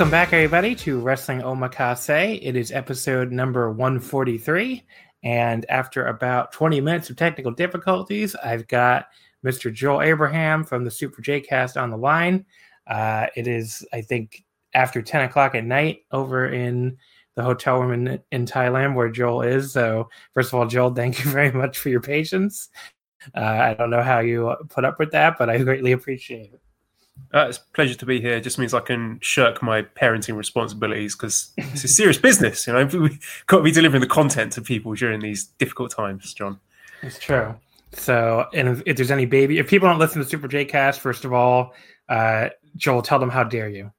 Welcome back, everybody, to Wrestling Omakase. It is episode number 143. And after about 20 minutes of technical difficulties, I've got Mr. Joel Abraham from the Super J Cast on the line. Uh, it is, I think, after 10 o'clock at night over in the hotel room in, in Thailand where Joel is. So, first of all, Joel, thank you very much for your patience. Uh, I don't know how you put up with that, but I greatly appreciate it. Uh, it's a pleasure to be here. It just means I can shirk my parenting responsibilities because it's a serious business. You know, we've got to be delivering the content to people during these difficult times, John. It's true. So, and if, if there's any baby, if people don't listen to Super J Cast, first of all, uh, Joel, tell them how dare you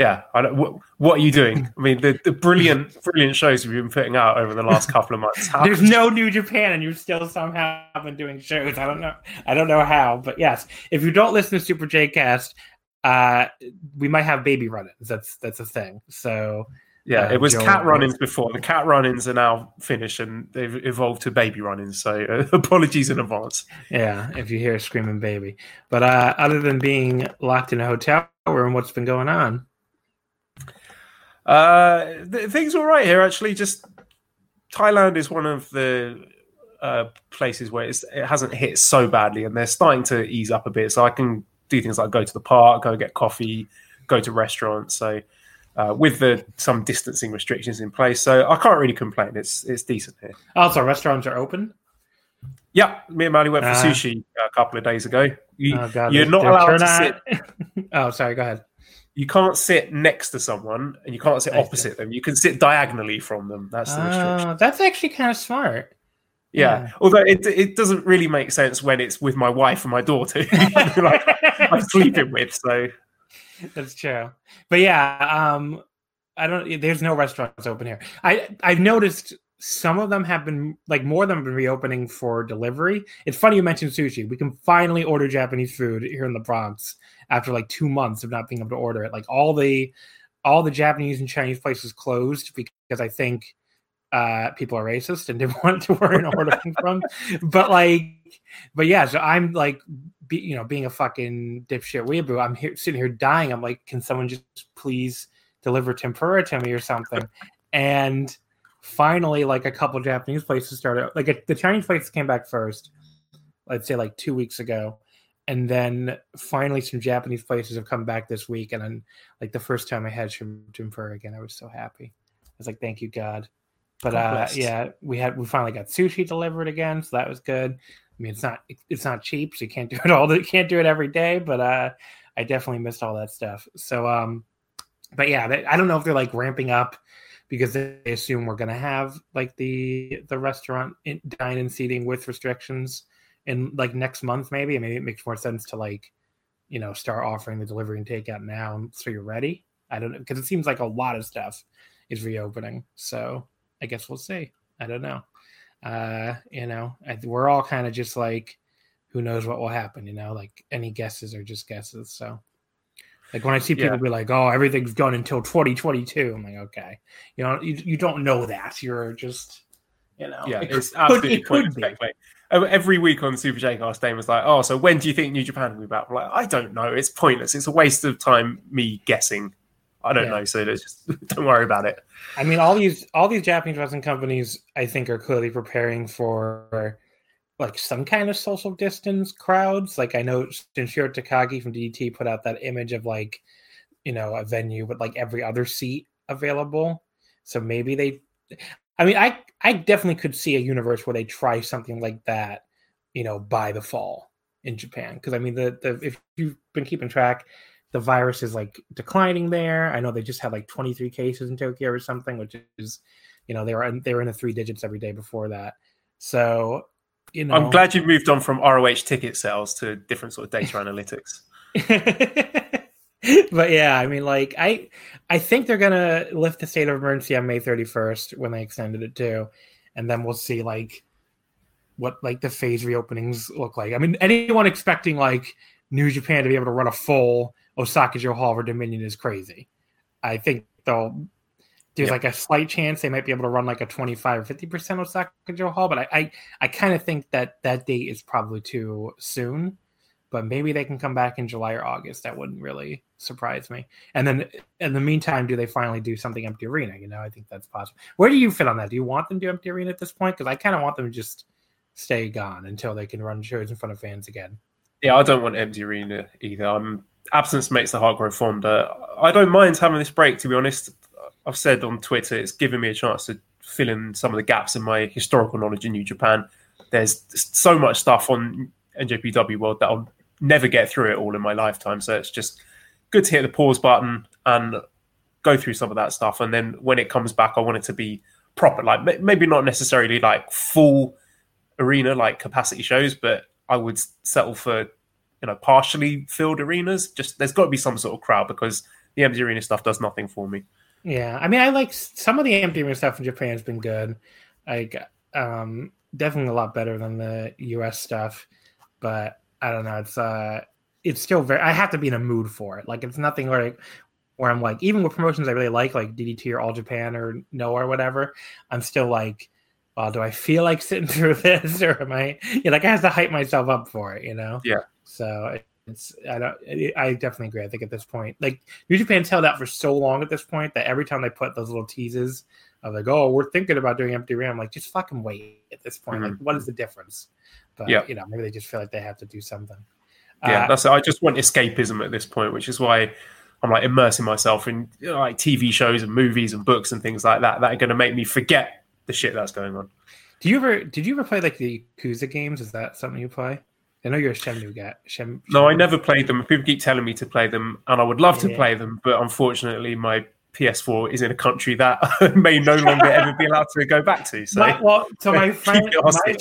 yeah, what, what, are you doing? I mean, the, the brilliant, brilliant shows we've been putting out over the last couple of months. How There's no New Japan, and you still somehow been doing shows. I don't know. I don't know how, but yes, if you don't listen to Super J Cast, uh, we might have baby run-ins. That's that's a thing. So yeah, uh, it was Joel cat run-ins before. The cat run-ins are now finished, and they've evolved to baby run-ins. So uh, apologies in advance. Yeah, if you hear a screaming baby, but uh, other than being locked in a hotel room, what's been going on? Uh, th- things all right here actually. Just Thailand is one of the uh, places where it hasn't hit so badly, and they're starting to ease up a bit. So I can do things like go to the park, go get coffee, go to restaurants. So uh, with the some distancing restrictions in place, so I can't really complain. It's it's decent here. Also, restaurants are open. Yeah, me and Mally went for uh, sushi a couple of days ago. You, are oh, not allowed to sit. oh, sorry. Go ahead you can't sit next to someone and you can't sit opposite them. You can sit diagonally from them. That's the restriction. Uh, that's actually kind of smart. Yeah. yeah. Although it, it doesn't really make sense when it's with my wife and my daughter, like I'm sleeping with. So that's true. But yeah, um, I don't. There's no restaurants open here. I I've noticed some of them have been like more of them have been reopening for delivery. It's funny you mentioned sushi. We can finally order Japanese food here in the Bronx after like two months of not being able to order it. Like all the all the Japanese and Chinese places closed because I think uh, people are racist and didn't want to where an ordering from. But like, but yeah, so I'm like, be, you know, being a fucking dipshit weeaboo, I'm here sitting here dying. I'm like, can someone just please deliver tempura to me or something? And finally, like a couple Japanese places started. Like the Chinese places came back first. I'd say like two weeks ago, and then finally some Japanese places have come back this week. And then like the first time I had Fur again, I was so happy. I was like, thank you God. But uh, yeah, we had we finally got sushi delivered again, so that was good. I mean, it's not it's not cheap, so you can't do it all. You can't do it every day, but uh, I definitely missed all that stuff. So, um, but yeah, I don't know if they're like ramping up because they assume we're gonna have like the the restaurant in, dine-in seating with restrictions in like next month maybe. Maybe it makes more sense to like you know start offering the delivery and takeout now so you're ready. I don't know because it seems like a lot of stuff is reopening so i guess we'll see. I don't know. Uh you know I, we're all kind of just like who knows what will happen you know? Like any guesses are just guesses so like when I see people yeah. be like, "Oh, everything's done until 2022," I'm like, "Okay, you know, you, you don't know that. You're just, you know, yeah, it's absolutely could, it could be. every week on Super J Cast, Dane was like, "Oh, so when do you think New Japan will be back?" I'm like, I don't know. It's pointless. It's a waste of time me guessing. I don't Yeah. know. So let's just don't worry about it. I mean, all these all these Japanese wrestling companies, I think, are clearly preparing for like some kind of social distance crowds. Like I know Sanshiro Takagi from DDT put out that image of like, you know, a venue with like every other seat available. So maybe they. I mean, I I definitely could see a universe where they try something like that, you know, by the fall in Japan. Because I mean, the the if you've been keeping track, the virus is like declining there. I know they just had like 23 cases in Tokyo or something, which is, you know, they were they were in the three digits every day before that. So, you know, I'm glad you've moved on from ROH ticket sales to different sort of data analytics. but yeah, I mean, like I, I think they're gonna lift the state of emergency on May 31st when they extended it to, and then we'll see like what like the phase reopenings look like. I mean, anyone expecting like New Japan to be able to run a full Osaka-jo Hall for Dominion is crazy. I think they'll. There's Yeah. like a slight chance they might be able to run like a 25 or 50 percent Osaka Joe Hall, but I, I, I kind of think that that date is probably too soon but maybe they can come back in July or August. That wouldn't really surprise me. And then in the meantime, do they finally do something empty arena? You know, I think that's possible. Where do you fit on that? Do you want them to empty arena at this point? Because I kind of want them to just stay gone until they can run shows in front of fans again. Yeah, I don't want empty arena either. I'm absence makes the heart grow fonder. I don't mind having this break. To be honest, I've said on Twitter, it's given me a chance to fill in some of the gaps in my historical knowledge in New Japan. There's so much stuff on NJPW World that I'll never get through it all in my lifetime. So it's just good to hit the pause button and go through some of that stuff. And then when it comes back, I want it to be proper. Like maybe not necessarily like full arena like capacity shows, but I would settle for you know partially filled arenas. Just there's got to be some sort of crowd because the empty arena stuff does nothing for me. Yeah, I mean, I like some of the empty arena stuff in Japan has been good. Like, um, definitely a lot better than the U.S. stuff, but I don't know. It's uh, it's still very. I have to be in a mood for it. Like, it's nothing like where I'm like, even with promotions I really like, like DDT or All Japan or Noah or whatever, I'm still like, well, do I feel like sitting through this, or am I? Yeah, like I have to hype myself up for it, you know? Yeah. So it's I don't. I definitely agree. I think at this point, like New Japan's held out for so long at this point that every time they put those little teases of like, oh, we're thinking about doing empty I'm like, just fucking wait at this point. Like, what is the difference? But Yeah. you know, maybe they just feel like they have to do something. Yeah, Uh, that's it. I just want escapism at this point, which is why I'm like immersing myself in you know, like TV shows and movies and books and things like that that are going to make me forget the shit that's going on. do you ever did you ever play like the Yakuza games? Is that something you play? I know you're a Shenmue guy. Shem, No, I never played them. People keep telling me to play them, and I would love to Yeah. play them, but unfortunately, my PS4 is in a country that I may no longer ever be allowed to go back to. So My- well, so my friend, my,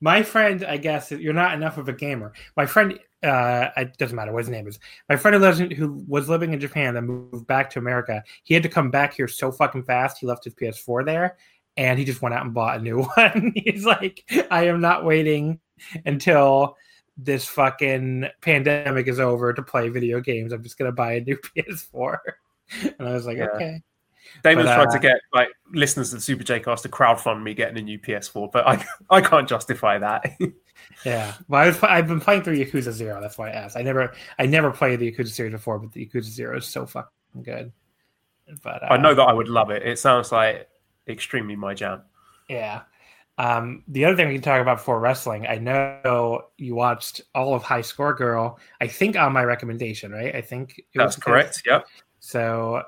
my friend, I guess you're not enough of a gamer. My friend, uh, it doesn't matter what his name is. My friend who lives in, who was living in Japan and moved back to America. He had to come back here so fucking fast. He left his PS4 there, and he just went out and bought a new one. He's like, I am not waiting until this fucking pandemic is over to play video games. I'm just gonna buy a new PS4. And I was like, Yeah. okay. Damon's but, tried uh, to get like listeners of the Super J Cast to crowdfund me getting a new PS4, but I I can't justify that. Yeah, well, I was, I've been playing through Yakuza Zero. That's why I asked. I never, I never played the Yakuza series before, but the Yakuza Zero is so fucking good. But uh, I know that I would love it. It sounds like extremely my jam. Yeah. Um, the other thing we can talk about for wrestling, I know you watched all of High Score Girl. I think on my recommendation, right? I think it That's was correct. Yep. So,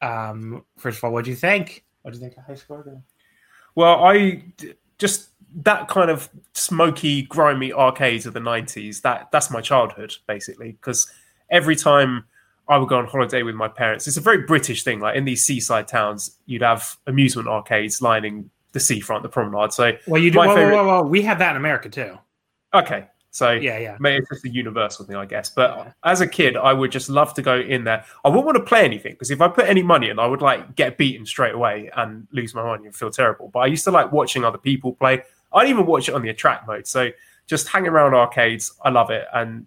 um, first of all, what do you think? What do you think of High Score Girl? Well, I just that kind of smoky, grimy arcades of the '90s. That that's my childhood, basically. Because every time I would go on holiday with my parents, it's a very British thing. Like in these seaside towns, you'd have amusement arcades lining the seafront, the promenade. So Well, you do. My Whoa, favorite- whoa, whoa, whoa. We have that in America too. okay, so Yeah, yeah. Maybe it's just a universal thing, I guess. But Yeah. as a kid, I would just love to go in there. I wouldn't want to play anything because if I put any money in, I would like get beaten straight away and lose my money and feel terrible. But I used to like watching other people play. I'd even watch it on the attract mode. So just hanging around arcades, I love it. And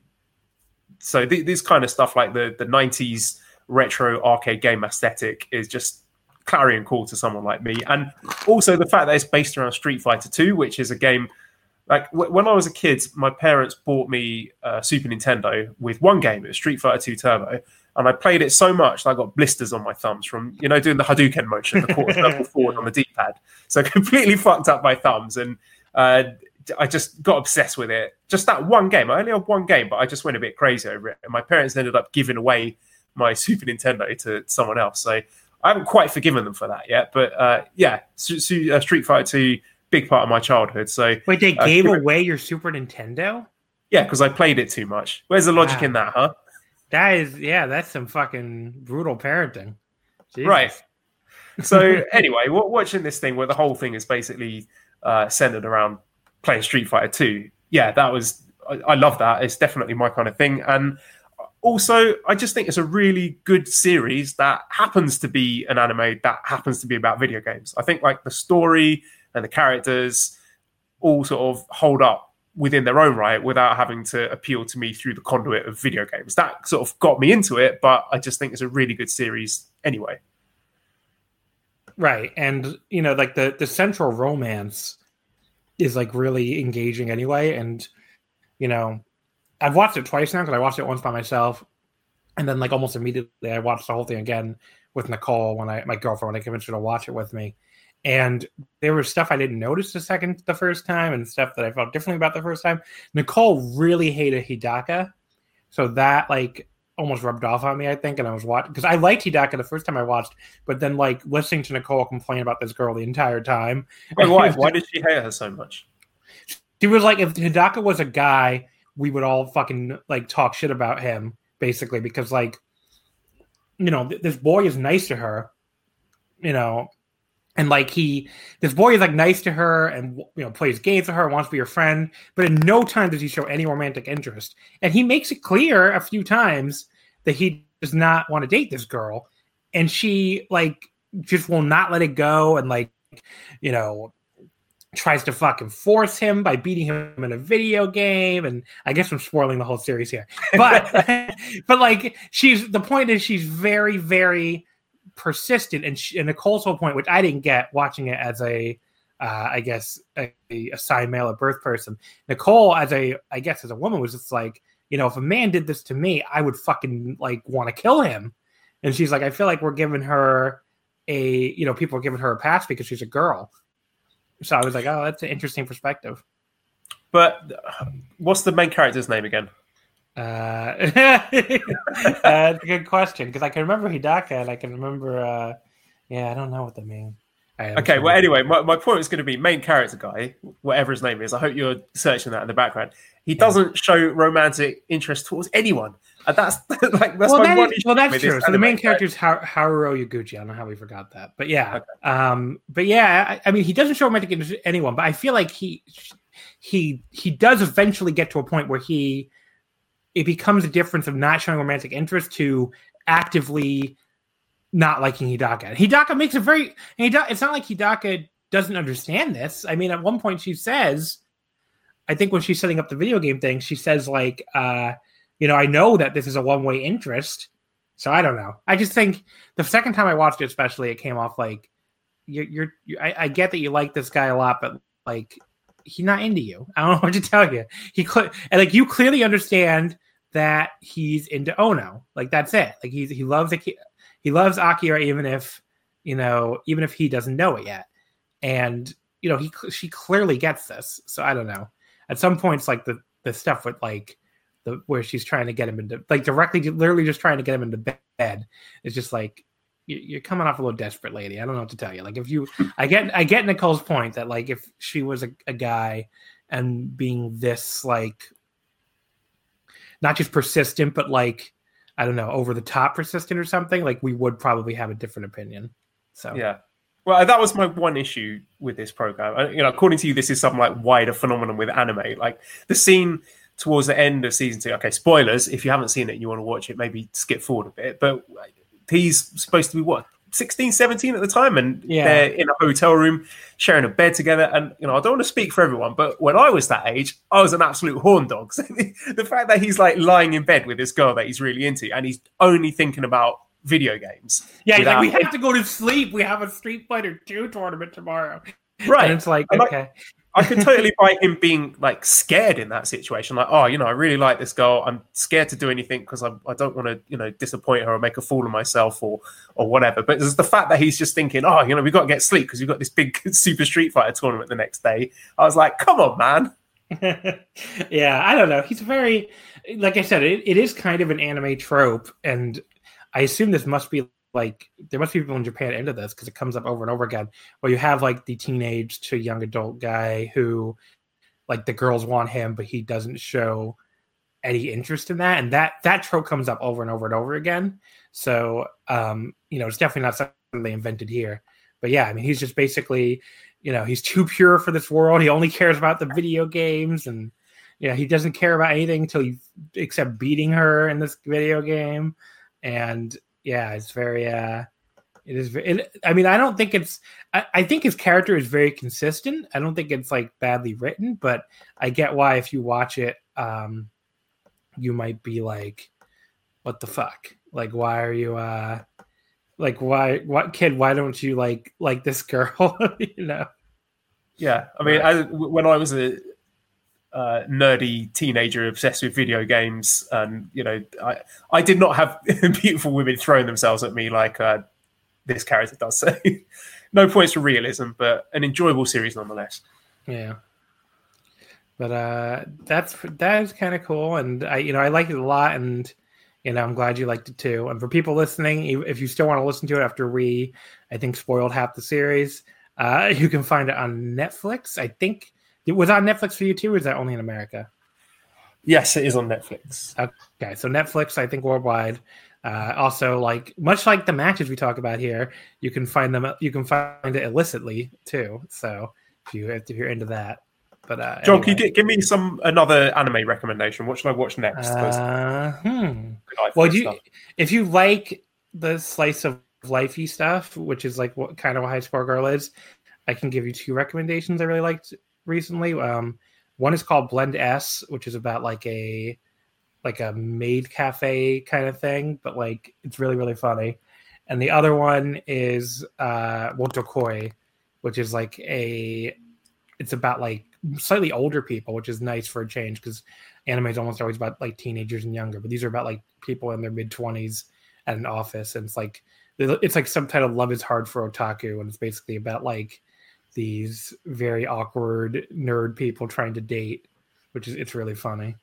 so th- this kind of stuff, like the the '90s retro arcade game aesthetic, is just clarion call to someone like me. And also the fact that it's based around Street Fighter 2, which is a game Like w- when I was a kid, my parents bought me a Super Nintendo with one game. It was Street Fighter Two Turbo, and I played it so much that I got blisters on my thumbs from you know doing the Hadouken motion, the quarter circle forward on the D-pad. So completely fucked up my thumbs, and uh, I just got obsessed with it. Just that one game. I only had one game, but I just went a bit crazy over it. And my parents ended up giving away my Super Nintendo to someone else. So I haven't quite forgiven them for that yet. But uh, yeah, uh, Street Fighter Two big part of my childhood. So wait, they uh, gave away your Super Nintendo? Yeah, because I played it too much. Where's the logic wow. in that, huh? That is, yeah, that's some fucking brutal parenting. Jesus. Right. So anyway, watching this thing where the whole thing is basically uh, centered around playing Street Fighter Two. Yeah, that was I, I love that. It's definitely my kind of thing, and also I just think it's a really good series that happens to be an anime that happens to be about video games. I think like the story and the characters all sort of hold up within their own right without having to appeal to me through the conduit of video games. That sort of got me into it, but I just think it's a really good series anyway. Right. And you know, like the the central romance is like really engaging anyway. And you know, I've watched it twice now because I watched it once by myself, and then like almost immediately I watched the whole thing again with Nicole when I my girlfriend when I convinced her to watch it with me and there was stuff I didn't notice the second the first time and stuff that I felt differently about the first time. Nicole really hated Hidaka. So that like almost rubbed off on me, I think, and I was watching because I liked Hidaka the first time I watched, but then like listening to Nicole complain about this girl the entire time. Wait, why? why did she hate her so much? She was like, if Hidaka was a guy, we would all fucking like talk shit about him, basically, because like, you know, th- this boy is nice to her, you know, and like he this boy is like nice to her and you know plays games with her wants to be her friend but in no time does he show any romantic interest. And he makes it clear a few times that he does not want to date this girl and she like just will not let it go and like you know tries to fucking force him by beating him in a video game and i guess i'm spoiling the whole series here but but like she's the point is she's very very persistent and, she, and Nicole's whole point, which I didn't get watching it as a, uh, I guess a, a male at birth person. Nicole, as a, I guess as a woman, was just like, you know, if a man did this to me, I would fucking like want to kill him. And she's like, I feel like we're giving her a, you know, people are giving her a pass because she's a girl. So I was like, oh, that's an interesting perspective. But uh, what's the main character's name again? Uh, uh, that's a good question because I can remember Hidaka and I can remember. Uh, yeah, I don't know what they mean. Okay, well, anyway, my, my point is going to be main character guy, whatever his name is. I hope you're searching that in the background. He doesn't show romantic interest towards anyone. And that's like that's well, that is, well, that's true. So the main character is Haruo Yaguchi. I don't know how we forgot that, but yeah, okay. um, but yeah, I, I, mean, he doesn't show romantic interest to anyone, but I feel like he he he does eventually get to a point where he it becomes a difference of not showing romantic interest to actively not liking Hidaka. Hidaka makes a very Hidaka, it's not like Hidaka doesn't understand this. I mean, at one point she says, I think when she's setting up the video game thing, she says like, uh, you know, I know that this is a one way interest. So I don't know. I just think the second time I watched it, especially, it came off like you're. you're, you're I, I, get that you like this guy a lot, but like he's not into you. I don't know what to tell you. He cl- and like you clearly understand that he's into Ono. Like that's it. Like he's he loves he loves Akira even if you know even if he doesn't know it yet. And you know he she clearly gets this. So I don't know. At some points, like the the stuff with like the where she's trying to get him into like directly, literally just trying to get him into bed is just like you're coming off a little desperate, lady. I don't know what to tell you. Like if you, I get, I get Nicole's point that like if she was a, a guy and being this like not just persistent, but like I don't know, over the top persistent or something, like we would probably have a different opinion. So yeah. Well, that was my one issue with this program. You know, according to you, this is some like wider phenomenon with anime. Like the scene towards the end of season two. Okay, spoilers. If you haven't seen it and you want to watch it, maybe skip forward a bit. But he's supposed to be what 16, 17 at the time, and yeah. they're in a hotel room sharing a bed together. And you know, I don't want to speak for everyone, but when I was that age, I was an absolute horn dog. So the fact that he's like lying in bed with this girl that he's really into, and he's only thinking about video games. Yeah, without... like, we have to go to sleep. We have a Street Fighter Two tournament tomorrow. Right. And it's like, and okay. I could totally buy him being like scared in that situation. Like, oh, you know, I really like this girl. I'm scared to do anything because I, I don't want to, you know, disappoint her or make a fool of myself or or whatever. But there's the fact that he's just thinking, oh, you know, we've got to get sleep because we've got this big Super Street Fighter tournament the next day. I was like, come on, man. yeah, I don't know. He's very, like I said, it, it is kind of an anime trope, and I assume this must be like there must be people in Japan into this because it comes up over and over again. Where you have like the teenage to young adult guy who, like, the girls want him, but he doesn't show any interest in that, and that that trope comes up over and over and over again. So, um, you know, it's definitely not something they invented here. But yeah, I mean, he's just basically, you know, he's too pure for this world. He only cares about the video games, and know, he doesn't care about anything until he except beating her in this video game. And yeah, it's very uh it is it, I mean, I don't think it's I, I think his character is very consistent. I don't think it's like badly written, but I get why if you watch it, um you might be like, what the fuck? Like why are you uh like why what kid why don't you like like this girl you know yeah i mean I, when i was a uh, nerdy teenager obsessed with video games, and you know, I I did not have beautiful women throwing themselves at me like uh, this character does. So, no points for realism, but an enjoyable series nonetheless. Yeah, but uh, that's that is kind of cool, and I you know I like it a lot, and you know I'm glad you liked it too. And for people listening, if you still want to listen to it after we, I think spoiled half the series, uh, you can find it on Netflix. I think it was on Netflix for you too, or is that only in America? Yes, it is on Netflix. Okay, so Netflix, I think worldwide. Uh, also, like much like the matches we talk about here, you can find them. You can find it illicitly too. So if you if you're into that, but uh, John, anyway. can you give me some another anime recommendation? What should I watch next? Uh, hmm. Well, you if you like the slice of lifey stuff, which is like what kind of a high score girl is, I can give you two recommendations I really liked recently. Um, one is called Blend S, which is about like a like a maid cafe kind of thing, but like it's really really funny. And the other one is uh, Wotakoi, which is like a it's about like slightly older people, which is nice for a change because anime is almost always about like teenagers and younger, but these are about like people in their mid twenties at an office, and it's like it's like of love is hard for otaku, and it's basically about like these very awkward nerd people trying to date, which is it's really funny.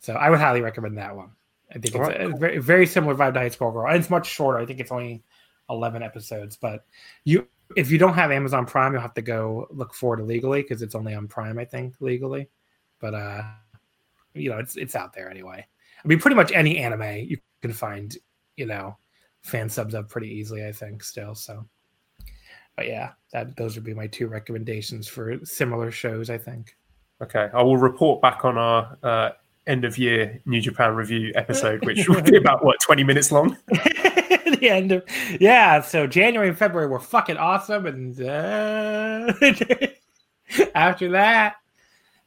So I would highly recommend that one. I think it's a, a very, very similar vibe to High Score Girl, and it's much shorter. I think it's only eleven episodes. But you, if you don't have Amazon Prime, you'll have to go look for it illegally because it's only on Prime, I think, legally. But uh, you know, it's it's out there anyway. I mean, pretty much any anime you can find, you know, fan subs up pretty easily. I think still. So but yeah, that those would be my two recommendations for similar shows. I think. Okay, I will report back on our uh, end of year New Japan review episode, which will be about what twenty minutes long. the end of yeah. So January and February were fucking awesome, and uh, after that,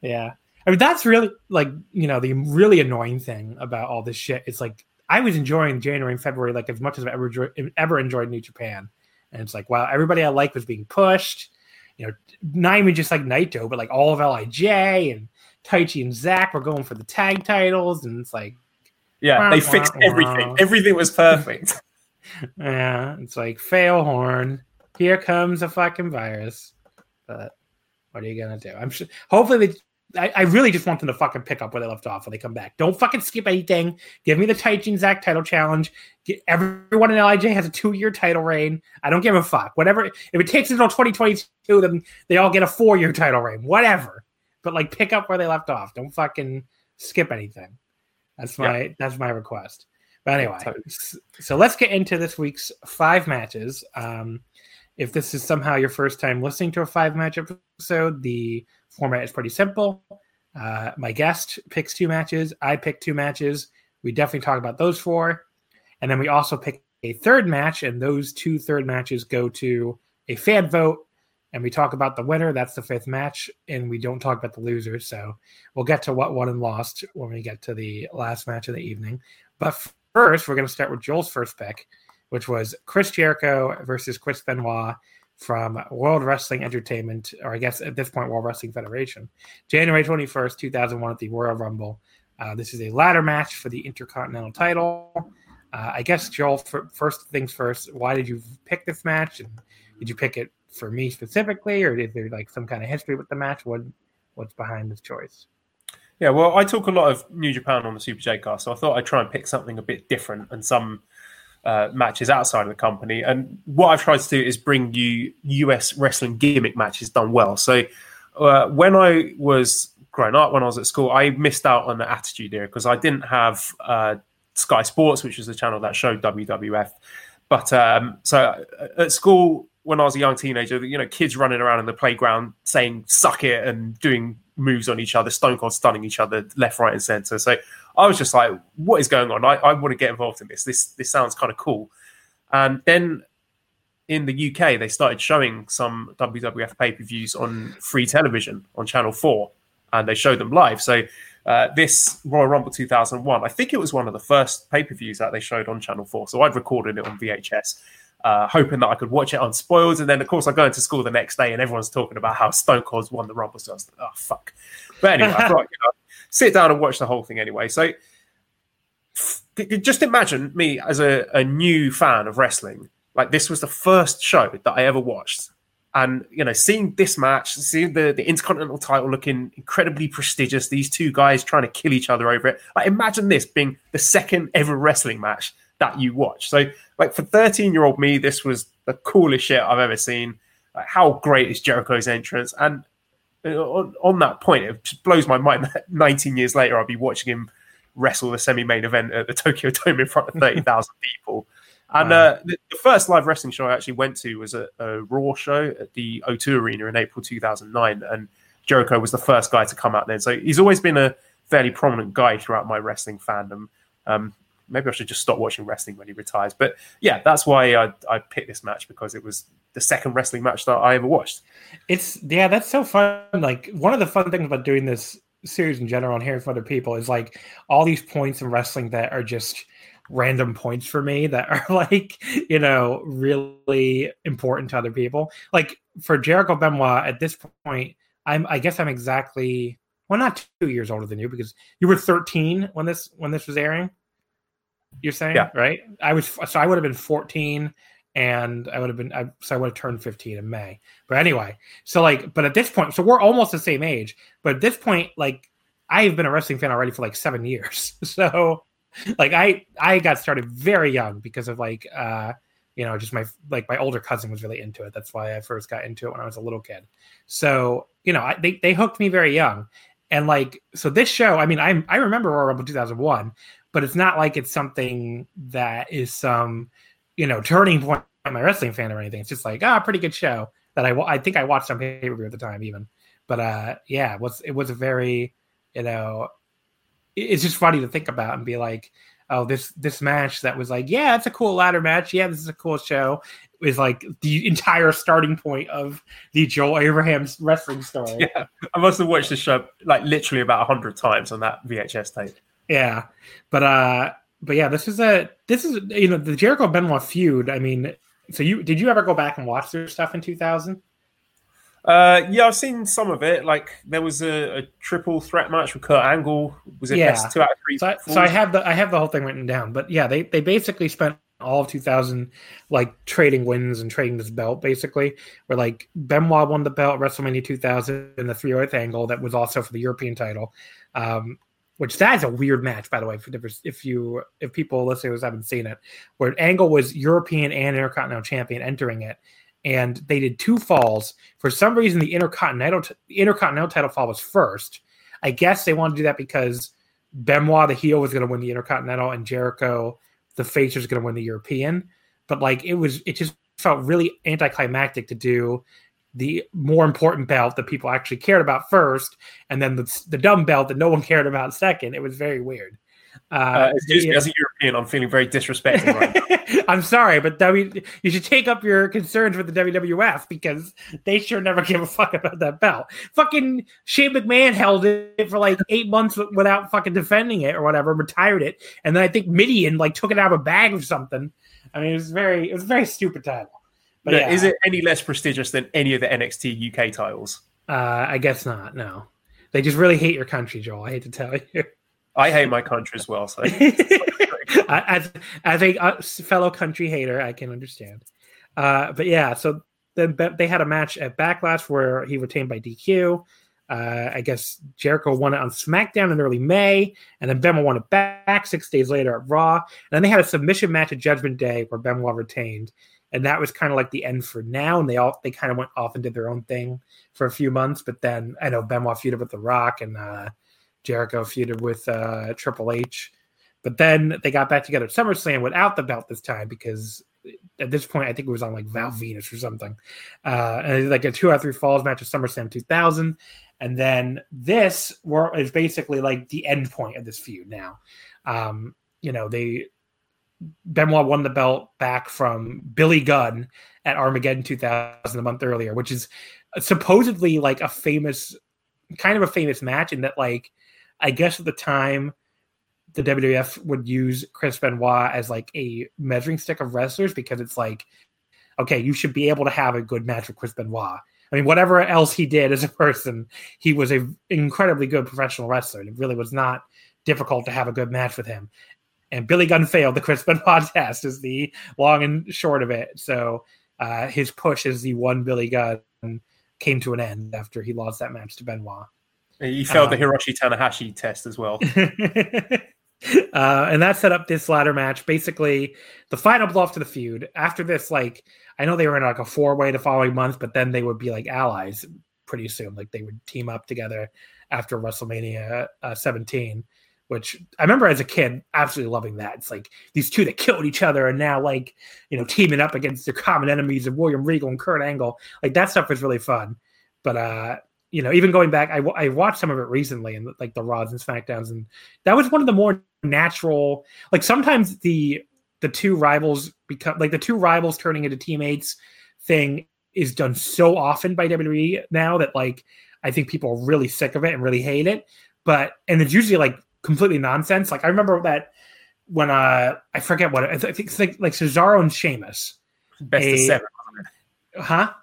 yeah. I mean, that's really like you know the really annoying thing about all this shit. It's like I was enjoying January and February like as much as I've ever ever enjoyed New Japan, and it's like, wow, everybody I like was being pushed. You know, not even just like Naito, but like all of LIJ and Taichi and Zack were going for the tag titles, and it's like, yeah, wah, they fixed wah, everything. Wah. Everything was perfect. yeah, it's like fail horn. Here comes a fucking virus. But what are you gonna do? I'm sure. Hopefully, they I, I, really just want them to fucking pick up where they left off when they come back. Don't fucking skip anything. Give me the Taichi and Zack title challenge. Get, everyone in LIJ has a two year title reign. I don't give a fuck. Whatever. If it takes until 2022, then they all get a four year title reign. Whatever. But like pick up where they left off. Don't fucking skip anything. That's my yeah. that's my request. But anyway, so let's get into this week's five matches. Um, if this is somehow your first time listening to a five match episode, the format is pretty simple. Uh, my guest picks two matches. I pick two matches. We definitely talk about those four. And then we also pick a third match, and those two third matches go to a fan vote. And we talk about the winner. That's the fifth match. And we don't talk about the losers. So we'll get to what won and lost when we get to the last match of the evening. But first, we're going to start with Joel's first pick, which was Chris Jericho versus Chris Benoit from World Wrestling Entertainment, or I guess at this point, World Wrestling Federation. January 21st, 2001, at the Royal Rumble. Uh, this is a ladder match for the Intercontinental title. Uh, I guess, Joel, first things first, why did you pick this match? And did you pick it for me specifically, or is there like some kind of history with the match? What What's behind this choice? Yeah, well, I talk a lot of New Japan on the Super J cast, so I thought I'd try and pick something a bit different and some uh, matches outside of the company. And what I've tried to do is bring you US wrestling gimmick matches done well. So uh, when I was growing up, when I was at school, I missed out on the Attitude Era because I didn't have uh, Sky Sports, which was the channel that showed WWF. But um, so uh, at school, when I was a young teenager, you know, kids running around in the playground saying "suck it" and doing moves on each other, Stone Cold stunning each other left, right, and center. So I was just like, "What is going on? I, I want to get involved in this. This this sounds kind of cool." And then in the UK, they started showing some WWF pay per views on free television on Channel Four, and they showed them live. So uh, this Royal Rumble 2001, I think it was one of the first pay per views that they showed on Channel 4. So I'd recorded it on VHS uh, hoping that I could watch it unspoiled. And then, of course, I go into school the next day and everyone's talking about how Stone Cold's won the Rumble. So I was like, oh, fuck. But anyway, I thought, you know, sit down and watch the whole thing anyway. So just imagine me as a, a new fan of wrestling. Like, this was the first show that I ever watched. And you know, seeing this match, seeing the, the Intercontinental title looking incredibly prestigious, these two guys trying to kill each other over it. Like, imagine this being the second ever wrestling match that you watch. So, like for 13 year old me, this was the coolest shit I've ever seen. Like, how great is Jericho's entrance? And on, on, that point, it just blows my mind that 19 years later, I'll be watching him wrestle the semi main event at the Tokyo Dome in front of 30,000 people. And wow. uh, the, the, first live wrestling show I actually went to was a, a Raw show at the O2 Arena in April 2009. And Jericho was the first guy to come out then. So he's always been a fairly prominent guy throughout my wrestling fandom. Um, maybe I should just stop watching wrestling when he retires. But yeah, that's why I, I picked this match because it was the second wrestling match that I ever watched. It's yeah, that's so fun. Like one of the fun things about doing this series in general and hearing from other people is like all these points in wrestling that are just random points for me that are like you know really important to other people. Like for Jericho Benoit at this point, I'm I guess I'm exactly well not two years older than you because you were 13 when this when this was airing. You're saying, yeah. right? I was so I would have been 14 and I would have been I, so I would have turned 15 in May. But anyway, so like, but at this point, so we're almost the same age. But at this point, like, I've been a wrestling fan already for like seven years. So, like, I I got started very young because of like, uh, you know, just my like my older cousin was really into it. That's why I first got into it when I was a little kid. So, you know, I, they they hooked me very young. And like, so this show, I mean, I I remember Royal Rumble 2001, but it's not like it's something that is some you know turning point in my wrestling fan or anything. It's just like ah, pretty good show that I I think I watched on pay per view at the time even. But uh, yeah, it was it was a very you know it's just funny to think about and be like oh this this match that was like yeah it's a cool ladder match yeah this is a cool show is like the entire starting point of the Joel Abraham's wrestling story. Yeah, I must have watched the show like literally about a hundred times on that VHS tape. Yeah, but uh, but yeah, this is a this is you know the Jericho Benoit feud. I mean, so you did you ever go back and watch their stuff in two thousand? Uh, yeah, I've seen some of it. Like there was a, a triple threat match with Kurt Angle. Was it yeah. best two out of three? So I, so I, have the I have the whole thing written down. But yeah, they they basically spent all of 2000 like trading wins and trading this belt basically where like benoit won the belt wrestlemania 2000 and the three earth angle that was also for the european title um, which that is a weird match, by the way. If, if you if people listeners haven't seen it, where Angle was European and Intercontinental Champion entering it, and they did two falls. For some reason, the Intercontinental Intercontinental title fall was first. I guess they wanted to do that because Benoit, the heel, was going to win the Intercontinental, and Jericho, the face, was going to win the European. But like it was, it just felt really anticlimactic to do the more important belt that people actually cared about first, and then the, the dumb belt that no one cared about second. It was very weird. Uh, uh, excuse me, as a European, I'm feeling very disrespected. Right I'm sorry, but w, you should take up your concerns with the WWF because they sure never give a fuck about that belt. Fucking Shane McMahon held it for like eight months without fucking defending it or whatever, retired it, and then I think Mideon like took it out of a bag or something. I mean, it was very, it was a very stupid title. But No, yeah, Is it any less prestigious than any of the NXT UK titles? Uh, I guess not. No, they just really hate your country, Joel. I hate to tell you. I hate my country as well. So as as a uh, fellow country hater, I can understand. Uh, but yeah, so then they had a match at Backlash where he retained by DQ. Uh, I guess Jericho won it on SmackDown in early May, and then Benoit won it back six days later at Raw. And then they had a submission match at Judgment Day where Benoit retained, and that was kind of like the end for now. And they all they kind of went off and did their own thing for a few months. But then I know Benoit feuded with The Rock, and uh, Jericho feuded with uh, Triple H. But then they got back together at SummerSlam without the belt this time because at this point I think it was on like Val Venis or something. Uh, and like a two out of three falls match at SummerSlam 2000. And then this is basically like the end point of this feud now. Um, you know, they Benoit won the belt back from Billy Gunn at Armageddon 2000 a month earlier, which is supposedly like a famous, kind of a famous match in that, like, I guess at the time, the WWF would use Chris Benoit as like a measuring stick of wrestlers because it's like, okay, you should be able to have a good match with Chris Benoit. I mean, whatever else he did as a person, he was a incredibly good professional wrestler. And it really was not difficult to have a good match with him. And Billy Gunn failed the Chris Benoit test, is the long and short of it. So uh, his push as the one Billy Gunn came to an end after he lost that match to Benoit. he failed the Um, Hiroshi Tanahashi test as well. uh, and that set up this ladder match. Basically, the final blow off to the feud. After this, like I know they were in like a four way the following month, but then they would be like allies pretty soon. Like they would team up together after WrestleMania uh, 17. Which I remember as a kid, absolutely loving that. It's like these two that killed each other and now like you know teaming up against their common enemies of William Regal and Kurt Angle. Like that stuff was really fun. But uh, you know, even going back, I, I watched some of it recently and like the Raws and Smackdowns, and that was one of the more natural. Like sometimes the the two rivals become like the two rivals turning into teammates thing is done so often by WWE now that like I think people are really sick of it and really hate it. But and it's usually like completely nonsense. Like I remember that when uh I forget what I think it's like like Cesaro and Sheamus, Best a- of seven. huh?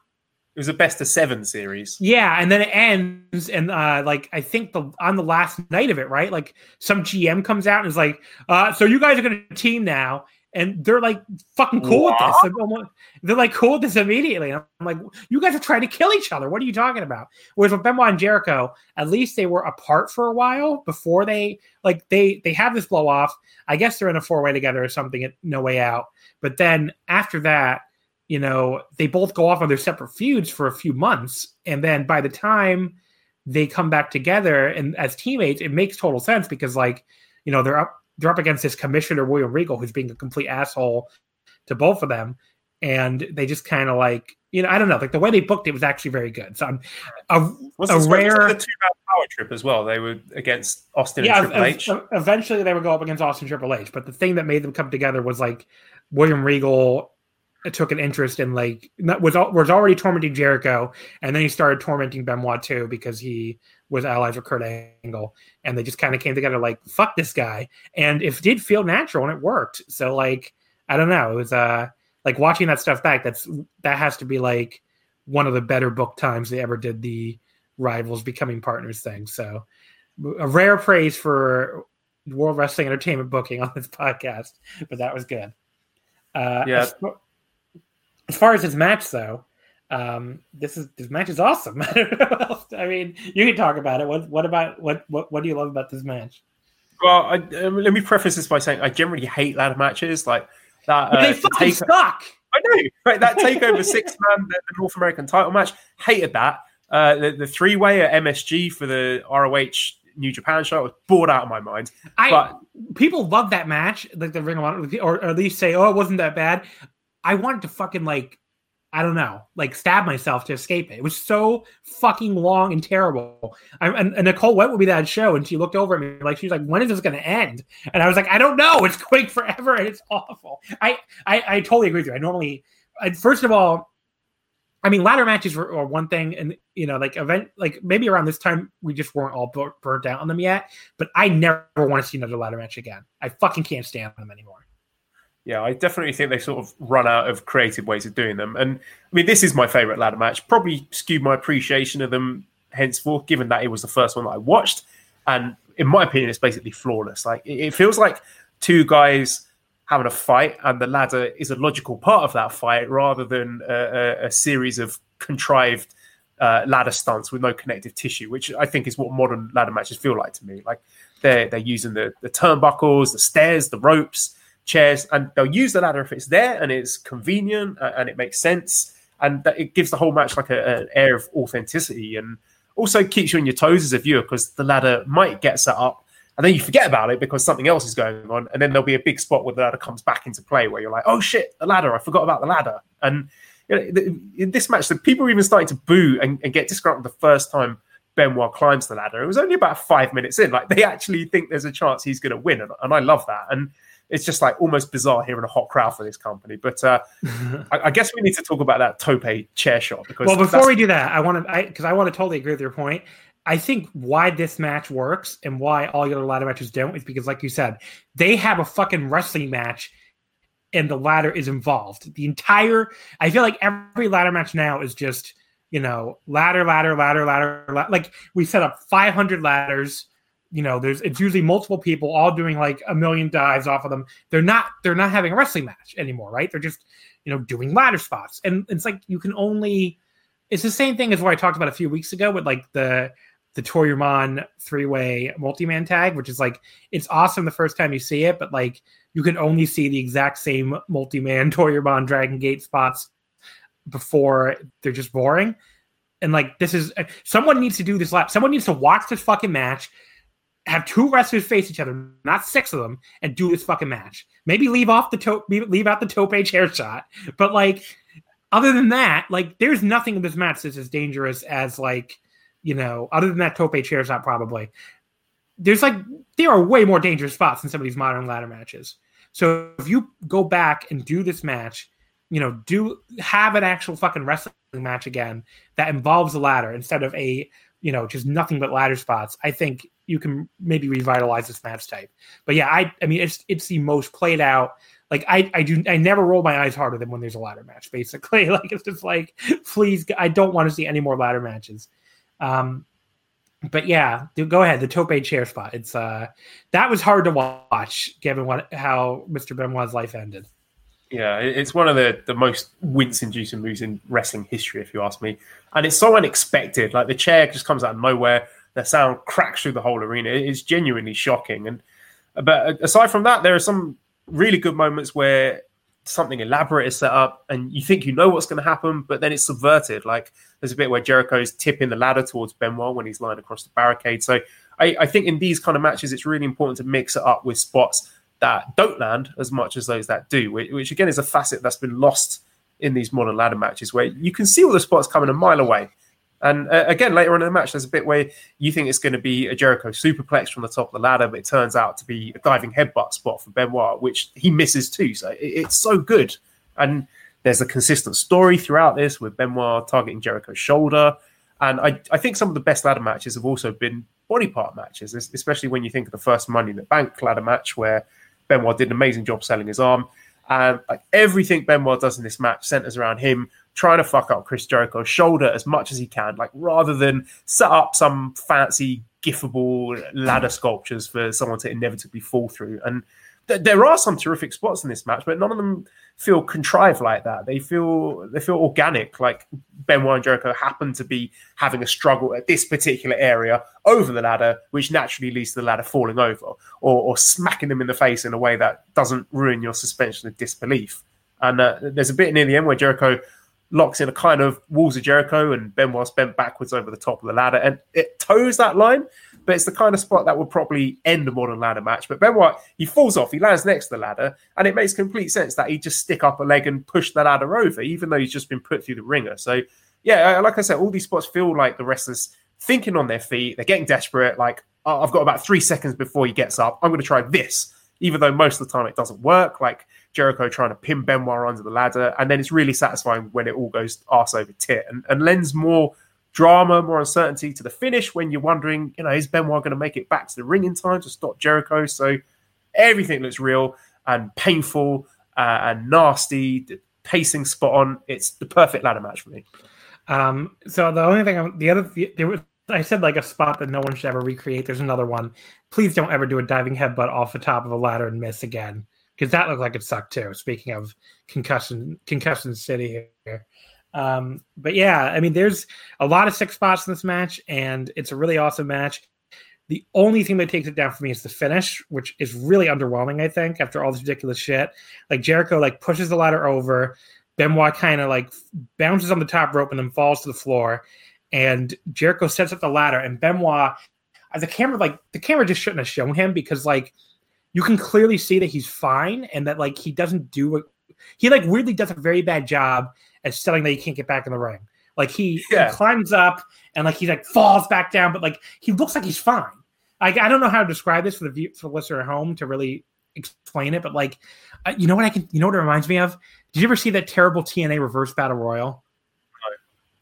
It was a best of seven series. Yeah, and then it ends, and uh, like I think the on the last night of it, right? Like some GM comes out and is like, uh, "So you guys are going to team now," and they're like fucking cool with this. Like, they're like cool with this immediately. And I'm like, "You guys are trying to kill each other. What are you talking about?" Whereas with Benoit and Jericho, at least they were apart for a while before they like they they have this blow off. I guess they're in a four way together or something at No Way Out. But then after that, you know, they both go off on their separate feuds for a few months. And then by the time they come back together and as teammates, it makes total sense because like, you know, they're up they're up against this commissioner William Regal who's being a complete asshole to both of them. And they just kind of like, you know, I don't know, like the way they booked it was actually very good. So I'm a, Was a rare the two man power trip as well? They were against Austin yeah, and Triple H. eventually they would go up against Austin Triple H. But the thing that made them come together was like William Regal took an interest in like not- was was already tormenting Jericho, and then he started tormenting Benoit too because he was allies with Kurt Angle, and they just kind of came together like fuck this guy, and it did feel natural and it worked. So like I don't know, it was uh like watching that stuff back. That's that has to be like one of the better book times they ever did the rivals becoming partners thing. So a rare praise for World Wrestling Entertainment booking on this podcast, but that was good. Uh, Yeah. As far as his match, though, um, this is this match is awesome. I don't know what else- I mean, you can talk about it. What what about what what what do you love about this match? Well, I, um, let me preface this by saying I generally hate ladder matches like that. Uh, they fucking take- suck. I know, right? That takeover six man, the, the North American title match, hated that. Uh, the the three way at MSG for the ROH New Japan show I was bored out of my mind. I But people love that match, like the Ring of Honor, or, or at least say, "Oh, it wasn't that bad." I wanted to fucking like, I don't know, like stab myself to escape it. It was so fucking long and terrible. I, and, and Nicole went with me that show, and she looked over at me like she was like, "When is this going to end?" And I was like, "I don't know. It's going forever, and it's awful." I I, I totally agree with you. I normally, I, first of all. I mean, ladder matches were, are one thing, and you know, like event, like maybe around this time we just weren't all bur- burnt out on them yet. But I never want to see another ladder match again. I fucking can't stand them anymore. Yeah, I definitely think they sort of run out of creative ways of doing them. And I mean, this is my favorite ladder match. Probably skewed my appreciation of them henceforth, given that it was the first one that I watched. And in my opinion, it's basically flawless. Like it feels like two guys having a fight, and the ladder is a logical part of that fight rather than a, a, a series of contrived uh, ladder stunts with no connective tissue, which I think is what modern ladder matches feel like to me. Like they're they're using the the turnbuckles, the stairs, the ropes, chairs, and they'll use the ladder if it's there and it's convenient uh, and it makes sense, and it gives the whole match like an air of authenticity and also keeps you on your toes as a viewer because the ladder might get set up and then you forget about it because something else is going on, and then there'll be a big spot where the ladder comes back into play where you're like, oh shit, the ladder, I forgot about the ladder, and you know, in this match, the people were even starting to boo and, and get disgruntled the first time Benoit climbs the ladder. It was only about five minutes in. Like they actually think there's a chance he's going to win, and, and, I love that. And it's just like almost bizarre hearing a hot crowd for this company. But uh, I, I, guess we need to talk about that Tope chair shot because. Well, before we do that, I want to because I, I want to totally agree with your point. I think why this match works and why all the other ladder matches don't is because, like you said, they have a fucking wrestling match and the ladder is involved. The entire, I feel like every ladder match now is just, you know, ladder, ladder, ladder, ladder, ladder. like we set up 500 ladders. You know, there's it's usually multiple people all doing like a million dives off of them. They're not they're not having a wrestling match anymore, right? They're just you know doing ladder spots, and it's like you can only. It's the same thing as what I talked about a few weeks ago with like the the Toryumon three way multi man tag, which is like it's awesome the first time you see it, but like you can only see the exact same multi man Toryumon Dragon Gate spots before they're just boring. And like this is someone needs to do this lap. Someone needs to watch this fucking match, have two wrestlers face each other, not six of them, and do this fucking match. Maybe leave off the top, leave out the tope chair shot, but like other than that, like there's nothing in this match that's as dangerous as like you know, other than that tope chair shot, probably. There's like there are way more dangerous spots in some of these modern ladder matches. So if you go back and do this match, you know, do have an actual fucking wrestling match again that involves a ladder instead of a, you know, just nothing but ladder spots, I think you can maybe revitalize this match type. But yeah, I I mean it's it's the most played out. Like I I do I never roll my eyes harder than when there's a ladder match, basically. Like it's just like, please I don't want to see any more ladder matches. Um, but yeah, go ahead. The tope chair spot. It's uh, that was hard to watch given what how Mr. Benoit's life ended. Yeah, it's one of the, the most wince-inducing moves in wrestling history, if you ask me. And it's so unexpected. Like the chair just comes out of nowhere. The sound cracks through the whole arena. It's genuinely shocking. And but uh, aside from that, there are some really good moments where something elaborate is set up and you think you know what's going to happen, but then it's subverted. Like there's a bit where Jericho's tipping the ladder towards Benoit when he's lying across the barricade. So I, I, think in these kind of matches, it's really important to mix it up with spots that don't land as much as those that do, which, which again is a facet that's been lost in these modern ladder matches where you can see all the spots coming a mile away. And uh, again, later on in the match, there's a bit where you think it's going to be a Jericho superplex from the top of the ladder, but it turns out to be a diving headbutt spot for Benoit, which he misses too. So it, it's so good. And there's a consistent story throughout this with Benoit targeting Jericho's shoulder. And I, I think some of the best ladder matches have also been body part matches, especially when you think of the first Money in the Bank ladder match where Benoit did an amazing job selling his arm. And like everything Benoit does in this match centers around him trying to fuck up Chris Jericho's shoulder as much as he can, like rather than set up some fancy giftable ladder sculptures for someone to inevitably fall through. And there are some terrific spots in this match, but none of them feel contrived like that. They feel they feel organic. Like Benoit and Jericho happen to be having a struggle at this particular area over the ladder, which naturally leads to the ladder falling over or, or smacking them in the face in a way that doesn't ruin your suspension of disbelief. And uh, there's a bit near the end where Jericho locks in a kind of walls of Jericho, and Benoit's bent backwards over the top of the ladder, and it toes that line. But it's the kind of spot that would probably end a modern ladder match. But Benoit, he falls off, he lands next to the ladder, and it makes complete sense that he just stick up a leg and push the ladder over, even though he's just been put through the ringer. So, yeah, like I said, all these spots feel like the wrestlers thinking on their feet. They're getting desperate. Like, oh, I've got about three seconds before he gets up. I'm going to try this, even though most of the time it doesn't work. Like, Jericho trying to pin Benoit under the ladder, and then it's really satisfying when it all goes arse over tit and, and lends more drama, more uncertainty to the finish when you're wondering, you know, is Benoit going to make it back to the ring in time to stop Jericho? So everything looks real and painful uh, and nasty, the pacing spot on. It's the perfect ladder match for me. Um, so the only thing, I'm, the other, there was, I said like a spot that no one should ever recreate. There's another one. Please don't ever do a diving headbutt off the top of a ladder and miss again because that looked like it sucked too. Speaking of concussion, concussion city here. Um, but yeah, I mean, there's a lot of six spots in this match, and it's a really awesome match. The only thing that takes it down for me is the finish, which is really underwhelming. I think after all this ridiculous shit, like Jericho like pushes the ladder over, Benoit kind of like bounces on the top rope and then falls to the floor, and Jericho sets up the ladder, and Benoit, the camera like the camera just shouldn't have shown him because like you can clearly see that he's fine and that like he doesn't do it. He like weirdly does a very bad job at telling that he can't get back in the ring. Like he, yeah. he climbs up and like he like falls back down, but like he looks like he's fine. Like I don't know how to describe this for the view, for the listener at home to really explain it, but like uh, you know what I can you know what it reminds me of? Did you ever see that terrible TNA reverse battle royal?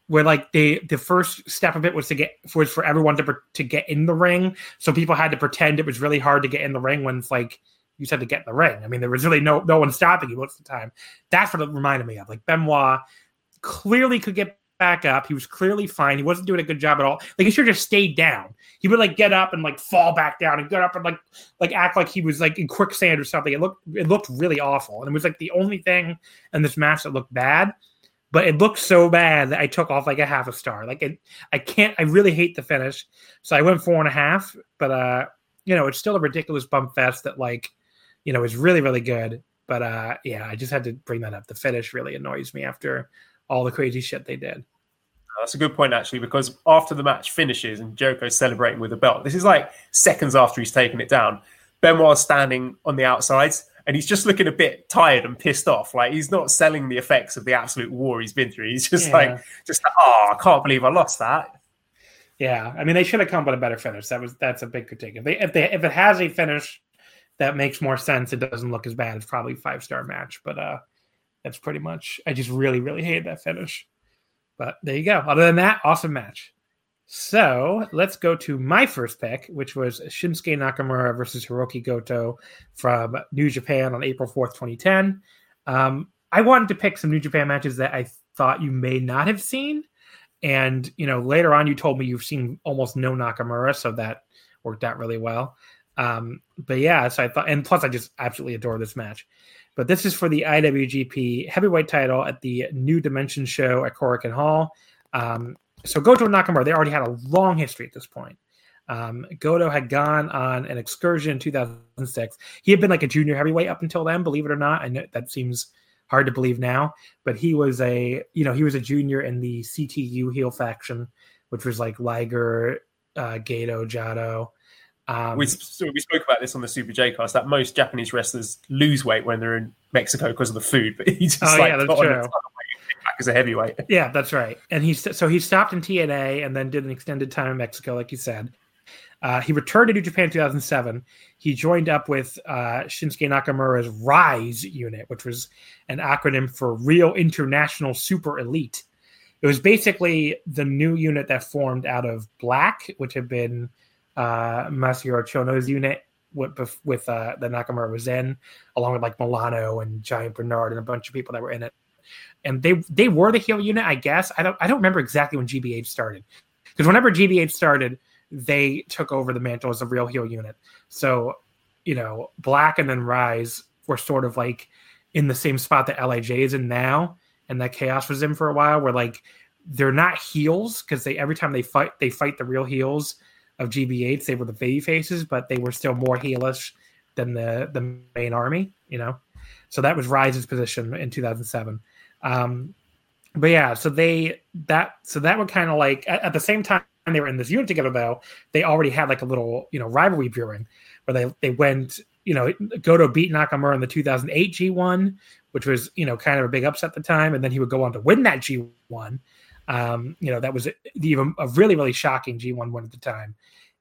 Where like they the first step of it was to get was for everyone to to get in the ring, so people had to pretend it was really hard to get in the ring when it's like you said to get in the ring. I mean, there was really no no one stopping you most of the time. That's what it reminded me of. Like Benoit clearly could get back up. He was clearly fine. He wasn't doing a good job at all. Like he should have just stayed down. He would like get up and like fall back down and get up and like like act like he was like in quicksand or something. It looked it looked really awful. And it was like the only thing in this match that looked bad. But it looked so bad that I took off like a half a star. Like it, I can't. I really hate the finish, so I went four and a half. But uh, you know, it's still a ridiculous bump fest that like, you know, is really really good. But uh, yeah, I just had to bring that up. The finish really annoys me after all the crazy shit they did. That's a good point, actually, because after the match finishes and Jericho's celebrating with the belt, this is like seconds after he's taken it down. Benoit's standing on the outsides and he's just looking a bit tired and pissed off. Like he's not selling the effects of the absolute war he's been through. He's just yeah. like, just oh, I can't believe I lost that. Yeah, I mean, they should have come with a better finish. That was that's a big critique. If they if they if it has a finish that makes more sense, it doesn't look as bad. It's probably five star match, but uh, that's pretty much. I just really really hated that finish. But there you go. Other than that, awesome match. So let's go to my first pick, which was Shinsuke Nakamura versus Hiroki Goto from New Japan on April 4th, 2010. Um, I wanted to pick some New Japan matches that I thought you may not have seen. And, you know, later on, you told me you've seen almost no Nakamura. So that worked out really well. Um, but yeah, so I thought, and plus, I just absolutely adore this match. But this is for the IWGP Heavyweight title at the New Dimension show at Korakuen Hall. Um, so Goto and Nakamura, they already had a long history at this point. Um, Goto had gone on an excursion in 2006. He had been like a junior heavyweight up until then, believe it or not. I know that seems hard to believe now, but he was a you know he was a junior in the CTU heel faction, which was like Liger, uh, Gedo, Jado, um, we, so we spoke about this on the Super J cast that most Japanese wrestlers lose weight when they're in Mexico because of the food, but he just oh, like yeah, that's true. back as a heavyweight. Yeah, that's right. And he so he stopped in TNA and then did an extended time in Mexico, like you said. Uh, he returned to New Japan in 2007. He joined up with uh, Shinsuke Nakamura's Rise unit, which was an acronym for Real International Super Elite. It was basically the new unit that formed out of Black, which had been uh, Masahiro Chono's unit with, with uh, the Nakamura was in, along with like Milano and Giant Bernard and a bunch of people that were in it. And they they were the heel unit, I guess. I don't I don't remember exactly when GBH started, because whenever GBH started, they took over the mantle as a real heel unit. So, you know, Black and then Rise were sort of like in the same spot that LIJ is in now, and that Chaos was in for a while, where like they're not heels because they every time they fight they fight the real heels of GBH's. They were the baby faces, but they were still more heelish than the the main army. You know, so that was Rise's position in 2007. Um, but yeah, so they that so that would kind of like at, at, the same time they were in this unit together though they already had like a little you know rivalry brewing where they they went you know Goto beat Nakamura in the 2008 G1 which was you know kind of a big upset at the time and then he would go on to win that G1 um, you know, that was even a really, really shocking G1 win at the time.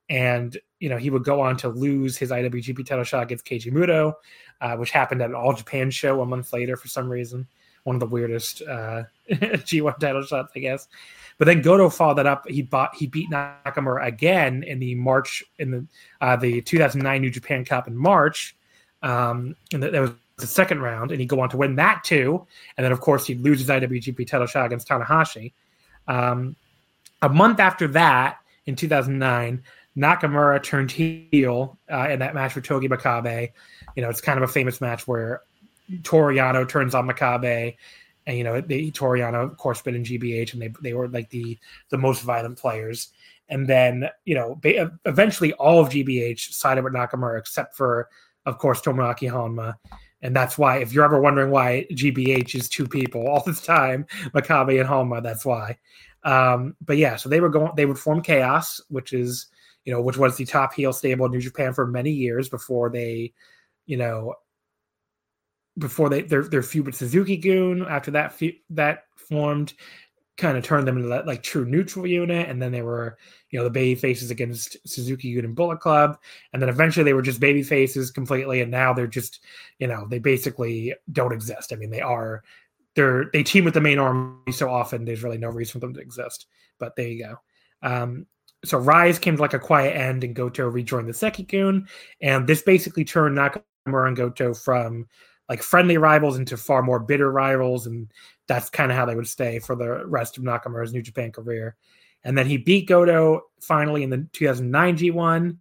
And, you know, he would go on to lose his IWGP title shot against Keiji Muto, uh, which happened at an All Japan show a month later for some reason. One of the weirdest uh, G1 title shots, I guess. But then Goto followed that up. He bought he beat Nakamura again in the March in the uh, the 2009 New Japan Cup in March, um, and that, that was the second round, and he'd go on to win that too. And then, of course, he'd lose his IWGP title shot against Tanahashi. Um, a month after that, in 2009, Nakamura turned heel uh, in that match with Togi Makabe. You know, it's kind of a famous match where Toru Yano turns on Makabe, and you know, Yano, of course, been in GBH, and they they were like the the most violent players. And then, you know, eventually all of GBH sided with Nakamura, except for, of course, Tomoaki Honma. And that's why, if you're ever wondering why GBH is two people all this time, Makabe and Honma, that's why. Um, but yeah, so they were going, they would form Chaos, which is, you know, which was the top heel stable in New Japan for many years before they, you know, before they their their feud with Suzuki-gun. after that that formed kind of turned them into that like true neutral unit and then they were you know the baby faces against Suzuki-gun and Bullet Club and then eventually they were just baby faces completely and now they're just you know they basically don't exist. I mean they are they're they team with the main army so often there's really no reason for them to exist. But there you go. Um so Rise came to like a quiet end and Goto rejoined the Seki-gun and this basically turned Nakamura and Goto from like friendly rivals into far more bitter rivals, and that's kind of how they would stay for the rest of Nakamura's New Japan career. And then he beat Goto finally in the 2009 G1,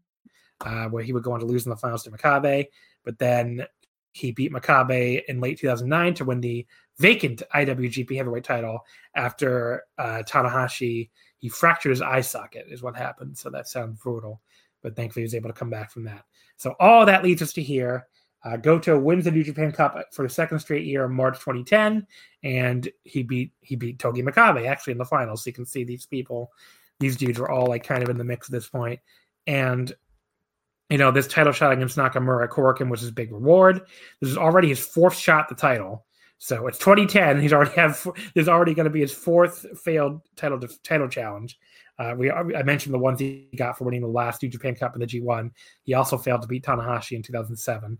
uh, where he would go on to lose in the finals to Makabe. But then he beat Makabe in late 2009 to win the vacant IWGP Heavyweight title after uh, Tanahashi he fractured his eye socket is what happened. So that sounds brutal, but thankfully he was able to come back from that. So all that leads us to here. Uh, Goto wins the New Japan Cup for the second straight year in March 2010, and he beat he beat Togi Makabe actually in the finals. So you can see these people, these dudes were all like kind of in the mix at this point. And you know, this title shot against Nakamura Korakuen was his big reward. This is already his fourth shot at the title. So it's 2010. He's already have there's already going to be his fourth failed title title challenge. Uh, we I mentioned the ones he got for winning the last New Japan Cup in the G1. He also failed to beat Tanahashi in 2007.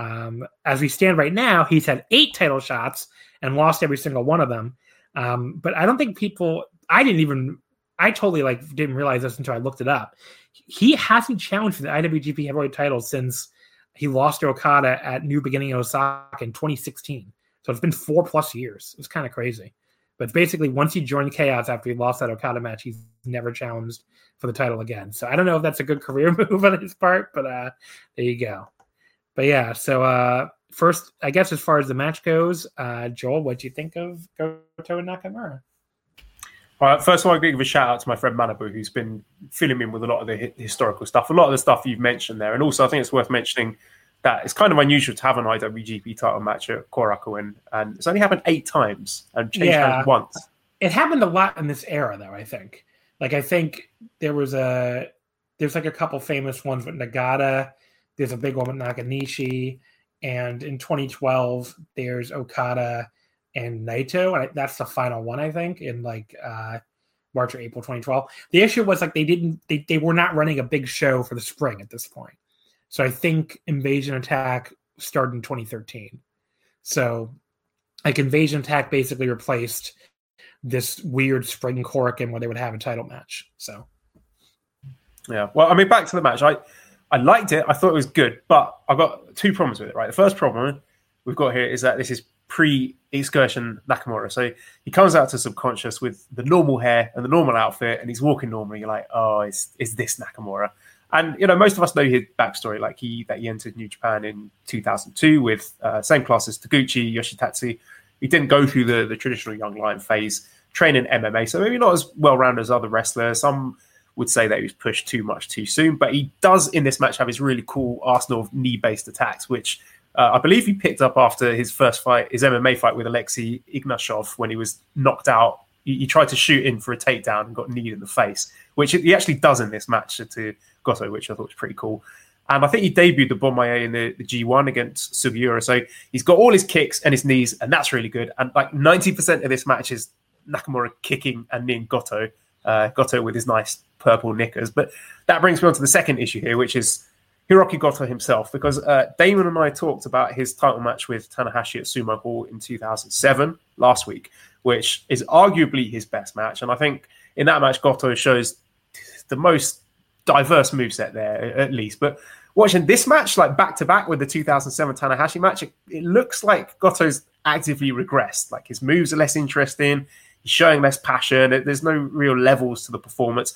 Um, as we stand right now, he's had eight title shots and lost every single one of them. Um, but I don't think people, I didn't even, I totally like didn't realize this until I looked it up. He hasn't challenged for the IWGP Heavyweight title since he lost to Okada at New Beginning in Osaka in 2016. So it's been four plus years. It's kind of crazy. But basically, once he joined Chaos after he lost that Okada match, he's never challenged for the title again. So I don't know if that's a good career move on his part, but uh, there you go but yeah, so uh, first, I guess as far as the match goes, uh, Joel, what do you think of Goto and Nakamura? All right, first of all, I give a shout out to my friend Manabu, who's been filling in with a lot of the historical stuff, a lot of the stuff you've mentioned there, and also I think it's worth mentioning that it's kind of unusual to have an IWGP title match at Korakuen, and it's only happened eight times and changed yeah. hands once. It happened a lot in this era, though. I think, like, I think there was a there's like a couple famous ones with Nagata there's a big one with Nakanishi, and in 2012 there's Okada and Naito, and that's the final one I think in like uh, March or April 2012. The issue was like they didn't they, they were not running a big show for the spring at this point. So I think Invasion Attack started in 2013. So like Invasion Attack basically replaced this weird spring Korakuen where they would have a title match. So yeah, well, I mean, back to the match. I I liked it. I thought it was good, but I've got two problems with it. Right, the first problem we've got here is that this is pre-excursion Nakamura. So he comes out to subconscious with the normal hair and the normal outfit, and he's walking normally. You're like, oh, is is this Nakamura? And you know, most of us know his backstory. Like he that he entered New Japan in 2002 with uh, same class as Taguchi Yoshitatsu. He didn't go through the the traditional young lion phase, training MMA, so maybe not as well rounded as other wrestlers. Some would say that he was pushed too much too soon. But he does in this match have his really cool arsenal knee based attacks, which uh, I believe he picked up after his first fight, his MMA fight with Alexei Ignashov when he was knocked out. He, he, tried to shoot in for a takedown and got kneed in the face, which he actually does in this match to Goto, which I thought was pretty cool. And I think he debuted the Bomaye in the, the, G1 against Sugiura. So he's got all his kicks and his knees, and that's really good. And like 90% of this match is Nakamura kicking and kneeing Goto. Uh, Goto with his nice purple knickers. But that brings me on to the second issue here, which is Hiroki Goto himself, because uh, Damon and I talked about his title match with Tanahashi at Sumo Hall in 2007 last week, which is arguably his best match. And I think in that match, Goto shows the most diverse moveset there, at least. But watching this match, like back to back with the 2007 Tanahashi match, it, it looks like Goto's actively regressed. Like his moves are less interesting. He's showing less passion. There's no real levels to the performance.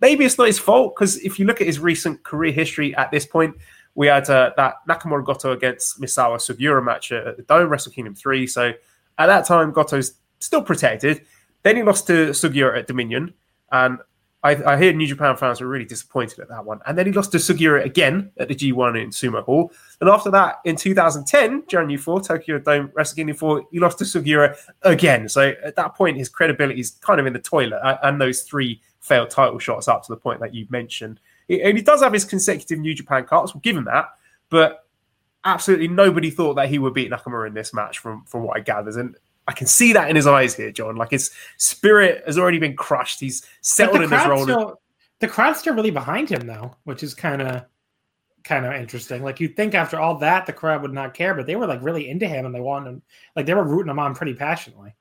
Maybe it's not his fault because if you look at his recent career history at this point, we had uh, that Nakamura Goto against Misawa Sugiura match at the Dome Wrestle Kingdom 3. So at that time, Goto's still protected. Then he lost to Sugiura at Dominion. And I, I hear New Japan fans were really disappointed at that one. And then he lost to Sugiura again at the G1 in Sumo Hall. And after that, in 2010, January 4, Tokyo Dome Wrestle Kingdom 4, he lost to Sugiura again. So at that point, his credibility is kind of in the toilet. And those three failed title shots up to the point that you mentioned. And he does have his consecutive New Japan Cups. We'll give him that. But absolutely nobody thought that he would beat Nakamura in this match from, from what I gathered. And I can see that in his eyes here, John. Like his spirit has already been crushed. He's settled in his role. Still, the crowd's still really behind him though, which is kind of kind of interesting. Like you'd think after all that the crowd would not care, but they were like really into him and they wanted him like they were rooting him on pretty passionately.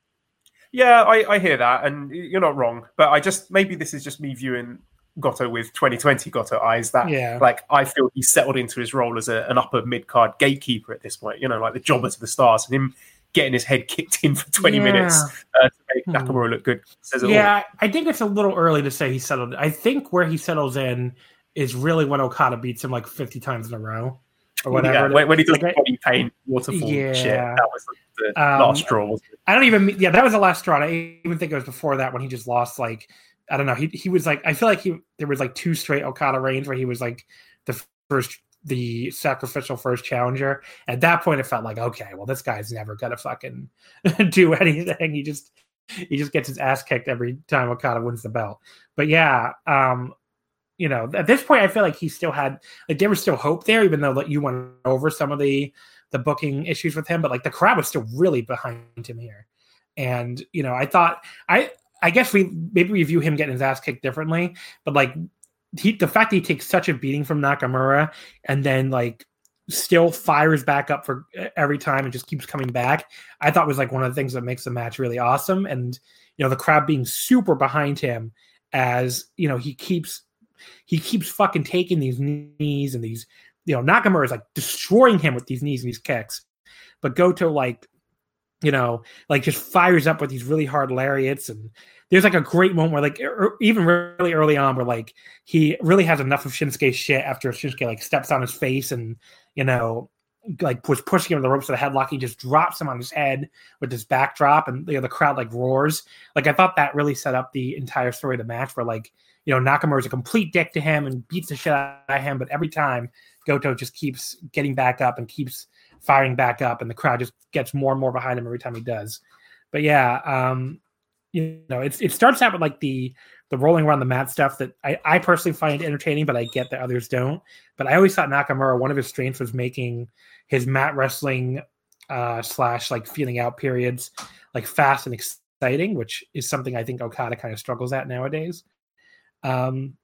Yeah, I, I hear that, and you're not wrong. But I just maybe this is just me viewing Goto with 2020 Goto eyes. That yeah. like I feel he's settled into his role as a, an upper mid card gatekeeper at this point. You know, like the jobber to the stars, and him getting his head kicked in for 20 yeah. minutes uh, to make hmm. Nakamura look good. yeah, all. I think it's a little early to say he settled. I think where he settles in is really when Okada beats him like 50 times in a row or whatever. Yeah, when, when he does like, body paint waterfall yeah. shit. That was the um, last straw. I don't even, yeah, that was the last straw. I even think it was before that when he just lost like, I don't know. He, he was like, I feel like he, there was like two straight Okada reigns where he was like the first the sacrificial first challenger. At that point, it felt like, okay, well, this guy's never gonna fucking do anything. He just he just gets his ass kicked every time Okada wins the belt. But yeah, um, you know, at this point, I feel like he still had like there was still hope there, even though like you went over some of the the booking issues with him. But like the crowd was still really behind him here, and you know, I thought I I guess we maybe we view him getting his ass kicked differently, but like he the fact that he takes such a beating from Nakamura and then like still fires back up for every time and just keeps coming back, I thought was like one of the things that makes the match really awesome. And you know, the crowd being super behind him as you know he keeps he keeps fucking taking these knees and these you know Nakamura is like destroying him with these knees and these kicks, but Goto like you know like just fires up with these really hard lariats and there's like a great moment where like er, even really early on where like he really has enough of Shinsuke's shit after Shinsuke like steps on his face and you know like was pushing him to the ropes of the headlock. He just drops him on his head with this backdrop, and you know the crowd like roars. Like I thought that really set up the entire story of the match, where like you know Nakamura is a complete dick to him and beats the shit out of him, but every time Goto just keeps getting back up and keeps firing back up, and the crowd just gets more and more behind him every time he does. But yeah, um, you know, it's it starts out with like the the rolling around the mat stuff that I, I personally find entertaining, but I get that others don't. But I always thought Nakamura, one of his strengths was making his mat wrestling uh, slash like feeling out periods like fast and exciting, which is something I think Okada kind of struggles at nowadays. Um,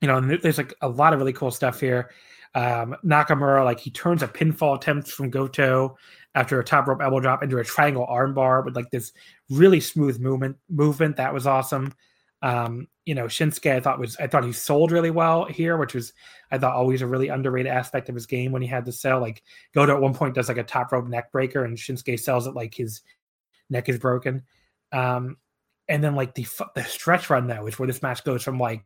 you know, there's like a lot of really cool stuff here. Um, Nakamura, like he turns a pinfall attempt from Goto after a top rope elbow drop into a triangle armbar with like this really smooth movement. Movement that was awesome. Um, you know, Shinsuke, I thought was I thought he sold really well here, which was I thought always a really underrated aspect of his game when he had to sell. Like Goto at one point does like a top rope neck breaker, and Shinsuke sells it like his neck is broken. Um, and then like the the stretch run though is where this match goes from like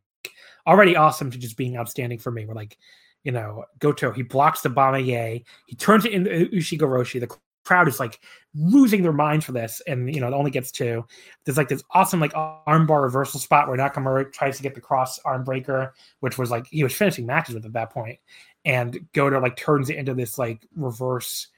already awesome to just being outstanding for me. We're like you know, Goto, he blocks the Bomaye, he turns it into Ushigoroshi. The crowd is like losing their minds for this, and you know, it only gets two. There's like this awesome like armbar reversal spot where Nakamura tries to get the cross arm breaker, which was like he was finishing matches with at that point, and Goto like turns it into this like reverse.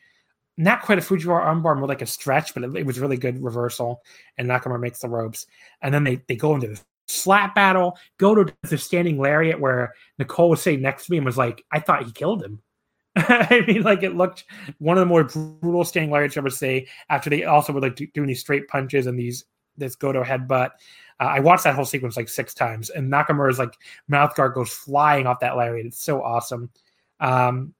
Not quite a Fujiwara armbar, more like a stretch, but it, it was really good reversal. And Nakamura makes the ropes, and then they, they go into this slap battle, go to the standing lariat where Nicole was sitting next to me and was like, I thought he killed him. I mean, like it looked one of the more brutal standing lariats I ever see. After they also were like doing these straight punches and these this Goto headbutt. Uh, I watched that whole sequence like six times, and Nakamura's like mouth guard goes flying off that lariat. It's so awesome. Um,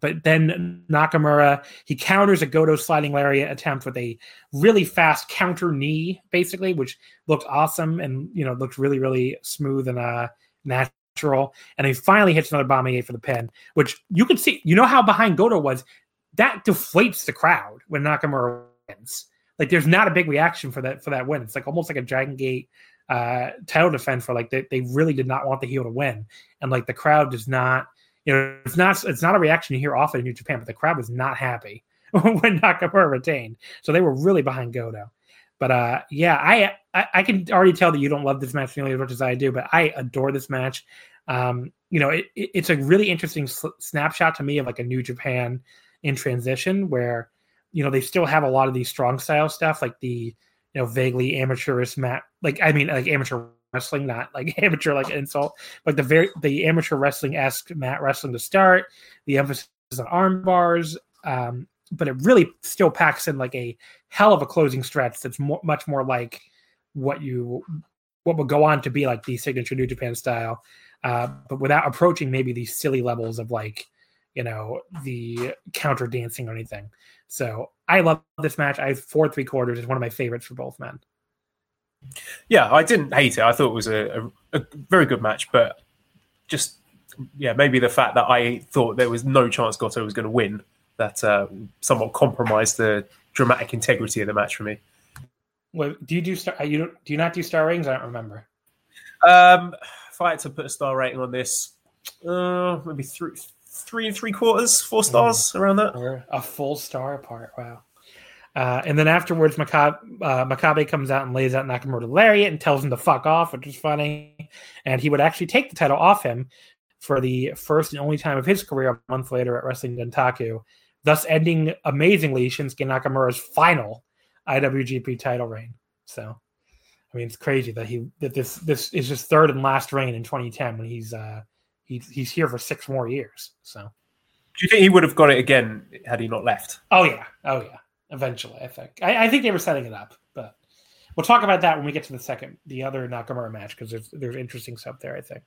but then Nakamura he counters a Goto sliding lariat attempt with a really fast counter knee, basically, which looked awesome and you know looked really really smooth and uh, natural and he finally hits another Bomaye for the pin, which you can see. You know how behind Goto was. That deflates the crowd when Nakamura wins. Like, there's not a big reaction for that for that win. It's like almost like a Dragon Gate uh, title defense for like they, they really did not want the heel to win, and like the crowd does not. You know, it's not it's not a reaction you hear often in New Japan, but the crowd was not happy when Nakamura retained, so they were really behind Goto. But uh, yeah, I, I, I can already tell that you don't love this match nearly as much as I do, but I adore this match. Um, you know, it, it, it's a really interesting sl- snapshot to me of like a New Japan in transition, where you know they still have a lot of these strong style stuff, like the you know vaguely amateurish mat, like I mean like amateur wrestling, not like amateur like insult, but the very the amateur wrestling esque mat wrestling to start, the emphasis on arm bars, um, but it really still packs in like a hell of a closing stretch that's much more like what you what would go on to be like the signature New Japan style, uh, but without approaching maybe these silly levels of like you know the counter dancing or anything. So I love this match. I have four three quarters. It's one of my favorites for both men. Yeah, I didn't hate it. I thought it was a, a, a very good match, but just yeah, maybe the fact that I thought there was no chance Goto was going to win that uh, somewhat compromised the dramatic integrity of the match for me. Well, do you do star? You don't, do you not do star ratings? I don't remember. Um, if I had to put a star rating on this, uh, maybe three, three and three quarters, four stars mm. around that. Or a full star apart. Wow. Uh, and then afterwards, Makabe, uh, Makabe comes out and lays out Nakamura lariat and tells him to fuck off, which is funny. And he would actually take the title off him for the first and only time of his career a month later at Wrestling Dontaku thus ending amazingly Shinsuke Nakamura's final IWGP title reign. So, I mean, it's crazy that he that this this is his third and last reign in 2010 when he's uh he's he's here for six more years. So, do you think he would have got it again had he not left? Oh yeah, oh yeah. Eventually, I think. I, I think they were setting it up, but we'll talk about that when we get to the second, the other Nakamura match because there's there's interesting stuff there. I think.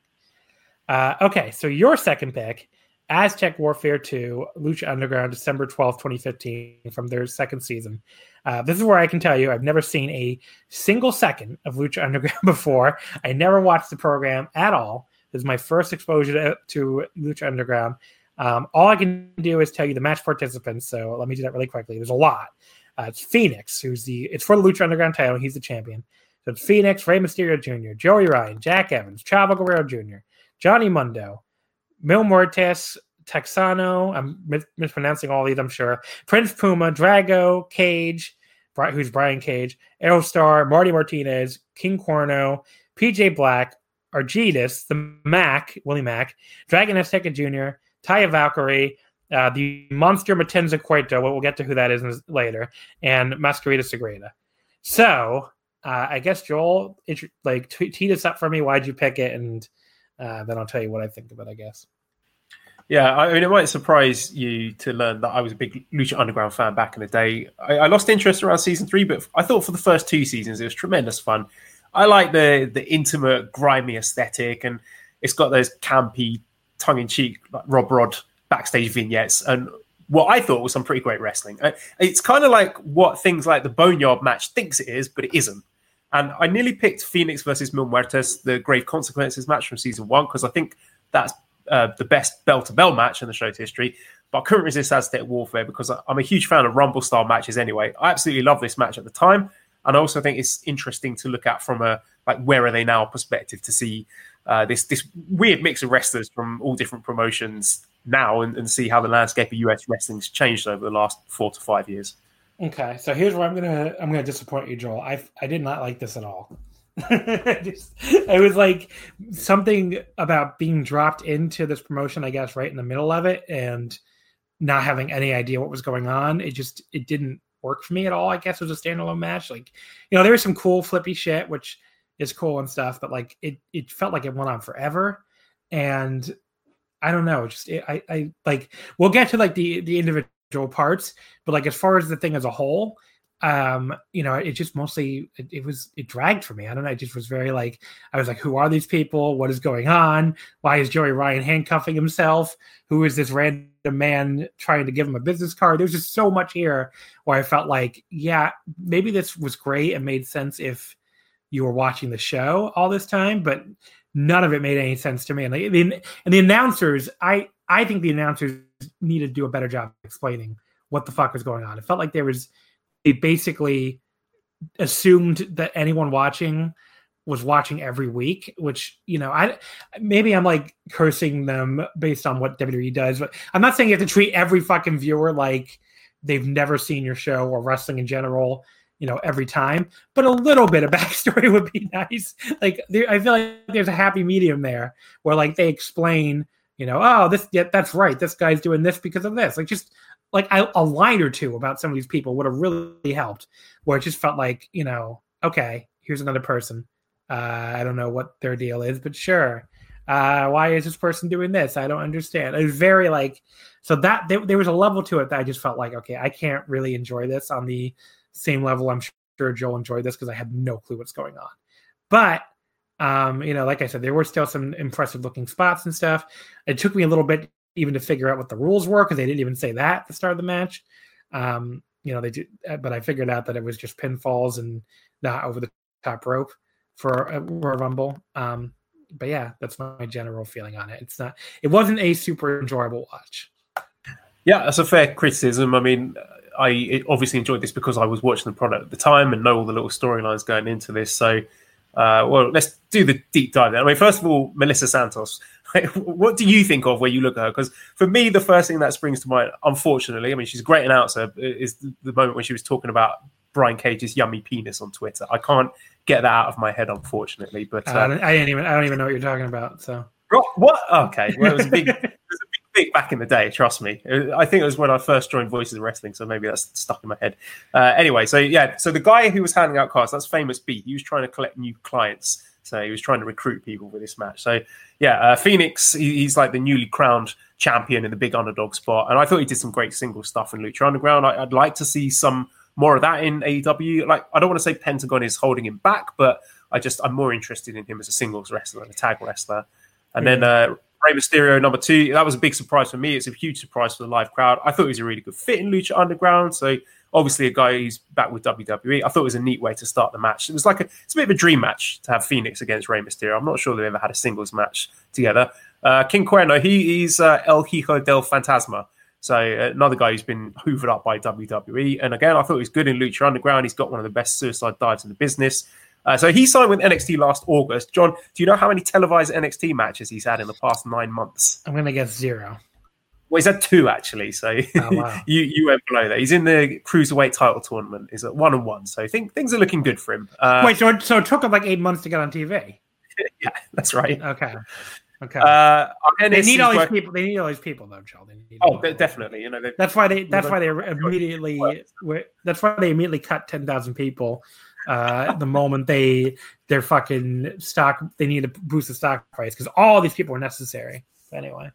Uh, okay, so your second pick Aztec Warfare 2, Lucha Underground, December 12th, 2015, from their second season. Uh, this is where I can tell you I've never seen a single second of Lucha Underground before. I never watched the program at all. This is my first exposure to, to Lucha Underground. Um, all I can do is tell you the match participants. So let me do that really quickly. There's a lot. Uh, it's Fenix, who's the it's for the Lucha Underground title. He's the champion. So it's Fenix, Rey Mysterio Jr., Joey Ryan, Jack Evans, Chavo Guerrero Jr., Johnny Mundo, Mil Muertes, Texano. I'm mispronouncing all these, I'm sure. Prince Puma, Drago, Cage, who's Brian Cage, Aerostar, Marty Martinez, King Cuerno, PJ Black, Argenis, the Mac, Willie Mac, Dragon Azteca Jr., Taya Valkyrie, uh, the monster Matanza Cueto, we'll get to who that is later, and Mascarita Sagrada. So, uh, I guess Joel, like, tee this up for me. Why'd you pick it? And uh, then I'll tell you what I think of it, I guess. Yeah, I mean, it might surprise you to learn that I was a big Lucha Underground fan back in the day. I, I, lost interest around season three, but I thought for the first two seasons it was tremendous fun. I like the the intimate, grimy aesthetic, and it's got those campy, tongue in cheek, like Rob Rod backstage vignettes, and what I thought was some pretty great wrestling. It's kind of like what things like the Boneyard match thinks it is, but it isn't. And I nearly picked Fenix versus Mil Muertes, the Grave Consequences match from season one, because I think that's uh, the best bell to bell match in the show's history. But I couldn't resist Aztec Warfare because I'm a huge fan of Rumble style matches anyway. I absolutely love this match at the time. And I also think it's interesting to look at from a like where are they now perspective to see uh, this this weird mix of wrestlers from all different promotions now and, and see how the landscape of US wrestling's changed over the last four to five years. Okay, so here's where I'm gonna I'm gonna disappoint you, Joel. I I did not like this at all. just, it was like something about being dropped into this promotion, I guess, right in the middle of it, and not having any idea what was going on. It just it didn't work for me at all. I guess it was a standalone match. Like, you know, there was some cool flippy shit, which is cool and stuff, but like it it felt like it went on forever, and I don't know. Just it, I I like we'll get to like the the individual parts, but like as far as the thing as a whole, um you know it just mostly it, it, was it dragged for me. I don't know it just was very like i was like who are these people? What is going on? Why is joey ryan handcuffing himself? Who is this random man trying to give him a business card? There's just so much here where i felt like yeah maybe this was great and made sense if you were watching the show all this time but none of it made any sense to me. And like, the, and the announcers, I I think the announcers need to do a better job explaining what the fuck was going on. It felt like there was they basically assumed that anyone watching was watching every week, which you know, I maybe I'm like cursing them based on what WWE does, but I'm not saying you have to treat every fucking viewer like they've never seen your show or wrestling in general, you know, every time. But a little bit of backstory would be nice. Like there, I feel like there's a happy medium there where like they explain, you know, oh this yeah, that's right, this guy's doing this because of this. Like just like a, a line or two about some of these people would have really helped. Where it just felt like, you know, okay, here's another person uh, I don't know what their deal is, but sure. Uh, why is this person doing this? I don't understand. It was very like, so that there, there was a level to it that I just felt like, okay, I can't really enjoy this on the same level. I'm sure Joel enjoyed this because I had no clue what's going on. But um, you know, like I said, there were still some impressive looking spots and stuff. It took me a little bit even to figure out what the rules were because they didn't even say that at the start of the match. Um, you know, they did, but I figured out that it was just pinfalls and not over the top rope for a Rumble. Um, but yeah, that's my general feeling on it. It's not. It wasn't a super enjoyable watch. Yeah, that's a fair criticism. I mean, I obviously enjoyed this because I was watching the product at the time and know all the little storylines going into this. So, uh, well, let's do the deep dive. Then. I mean, first of all, Melissa Santos. what do you think of when you look at her? Because for me, the first thing that springs to mind, unfortunately, I mean, she's a great announcer, is the moment when she was talking about Brian Cage's yummy penis on Twitter. I can't get that out of my head, unfortunately. But uh, I, don't, I didn't even I don't even know what you're talking about. So what? Okay, well, it was a big. it was a big, back in the day. Trust me. I think it was when I first joined Voices of Wrestling, so maybe that's stuck in my head. Uh, anyway, so yeah, so the guy who was handing out cards, that's famous B. He was trying to collect new clients. So he was trying to recruit people for this match. So yeah, uh, Fenix, he, he's like the newly crowned champion in the big underdog spot, and I thought he did some great single stuff in Lucha Underground. I, would like to see some more of that in AEW. Like I don't want to say Pentagon is holding him back, but I just I'm more interested in him as a singles wrestler and a tag wrestler. And then uh, Rey Mysterio number two, that was a big surprise for me. It's a huge surprise for the live crowd. I thought he was a really good fit in Lucha Underground. So obviously a guy who's back with WWE. I thought it was a neat way to start the match. It was like a it's a bit of a dream match to have Fenix against Rey Mysterio. I'm not sure they've ever had a singles match together. Uh, King Cuerno, he, he's uh, El Hijo del Fantasma. So another guy who's been hoovered up by WWE. And again, I thought he was good in Lucha Underground. He's got one of the best suicide dives in the business. Uh, so he signed with NXT last August. John, do you know how many televised NXT matches he's had in the past nine months? I'm going to guess zero. Well, he's had two actually. So oh, wow. you you went below that. He's in the cruiserweight title tournament. He's at one and one. So I think things are looking good for him. Uh, Wait, so so it took him like eight months to get on TV. yeah, that's right. Okay. Okay. Uh, they need all these people. They need all these people, though, Joel. oh, definitely. You know, that's why they. That's why they immediately. That's why they immediately cut ten thousand people. Uh, the moment they their fucking stock, they need to boost the stock price because all these people are necessary. anyway.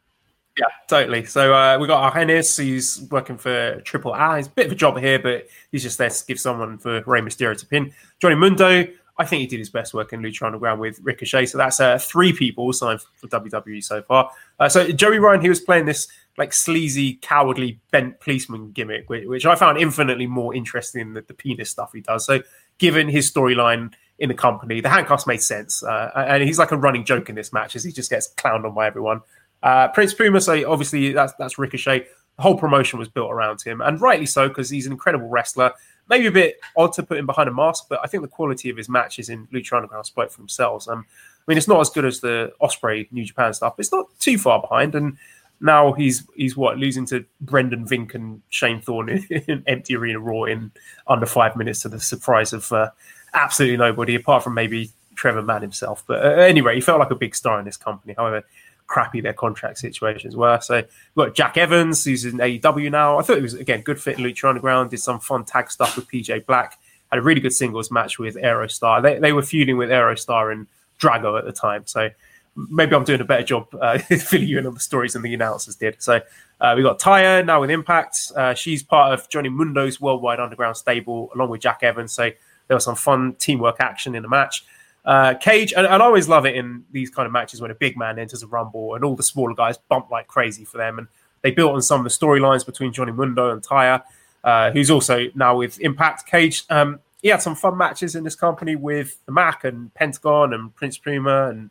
Yeah, totally. So uh, we got Argenis, He's working for Triple A. He's a bit of a job here, but he's just there to give someone for Rey Mysterio to pin. Johnny Mundo. I think he did his best work in Lucha Underground with Ricochet. So that's uh, three people signed for WWE so far. Uh, so Joey Ryan, he was playing this like sleazy, cowardly, bent policeman gimmick, which, which I found infinitely more interesting than the, the, penis stuff he does. So given his storyline in the company, the handcuffs made sense, uh, and he's like a running joke in this match as he just gets clowned on by everyone. Uh, Prince Puma, so obviously that's that's Ricochet. The whole promotion was built around him, and rightly so because he's an incredible wrestler maybe a bit odd to put him behind a mask, but I think the quality of his matches in Lucha Underground spoke for themselves. Um, I mean, it's not as good as the Osprey New Japan stuff, but it's not too far behind. And now he's he's what losing to Brendan Vink and Shane Thorne in, empty arena Raw in under five minutes to the surprise of uh, absolutely nobody apart from maybe Trevor Mann himself. But uh, anyway, he felt like a big star in this company. However, crappy their contract situations were. So got Jack Evans, who's in AEW now. I thought he was again good fit in Lucha Underground. Did some fun tag stuff with PJ Black. Had a really good singles match with Aerostar. They they were feuding with Aerostar and Drago at the time. So maybe I'm doing a better job uh, filling you in on the stories than the announcers did. So uh, we got Taya now with Impact. Uh, she's part of Johnny Mundo's Worldwide Underground stable, along with Jack Evans. So there was some fun teamwork action in the match. Uh, Cage, and, and, I always love it in these kind of matches when a big man enters a rumble and all the smaller guys bump like crazy for them. And they built on some of the storylines between Johnny Mundo and Taya, uh, who's also now with Impact. Cage, um, he had some fun matches in this company with the Mac and Pentagon and Prince Puma and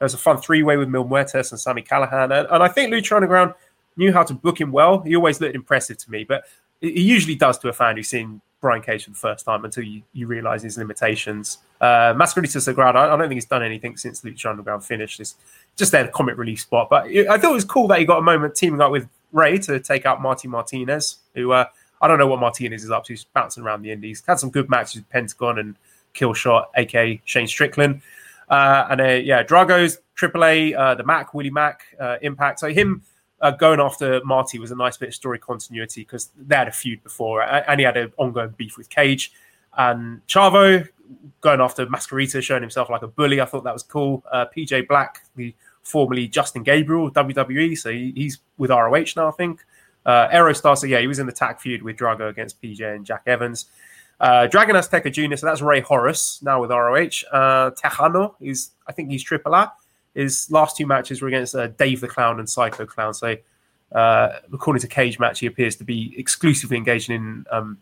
There was a fun three way with Mil Muertes and Sami Callihan. And, and I think Lucha Underground knew how to book him well. He always looked impressive to me, but he usually does to a fan who's seen Brian Cage for the first time until you, you realize his limitations. Uh, Mascarita Sagrada, I, I don't think he's done anything since Lucha Underground finished. It's just there, the comic relief spot. But I thought it was cool that he got a moment teaming up with Rey to take out Marty Martinez, who uh, I don't know what Martinez is up to. He's bouncing around the Indies. Had some good matches with Pentagon and Killshot, aka Shane Strickland. Uh, and uh, yeah, Drago's AAA, uh, the Mac, Willie Mack, uh, Impact. So him uh, going after Marty was a nice bit of story continuity because they had a feud before and he had an ongoing beef with Cage. And Chavo going after Mascarita, showing himself like a bully. I thought that was cool. Uh, PJ Black, the formerly Justin Gabriel, WWE. So he, he's with ROH now, I think. Uh, Aerostar, so yeah, he was in the tag feud with Drago against PJ and Jack Evans. Uh, Dragon Azteca Jr., so that's Rey Horus now with ROH. Uh, Tejano I think he's Triple A. His last two matches were against uh, Dave the Clown and Psycho Clown. So, uh, according to Cage Match, he appears to be exclusively engaged in um,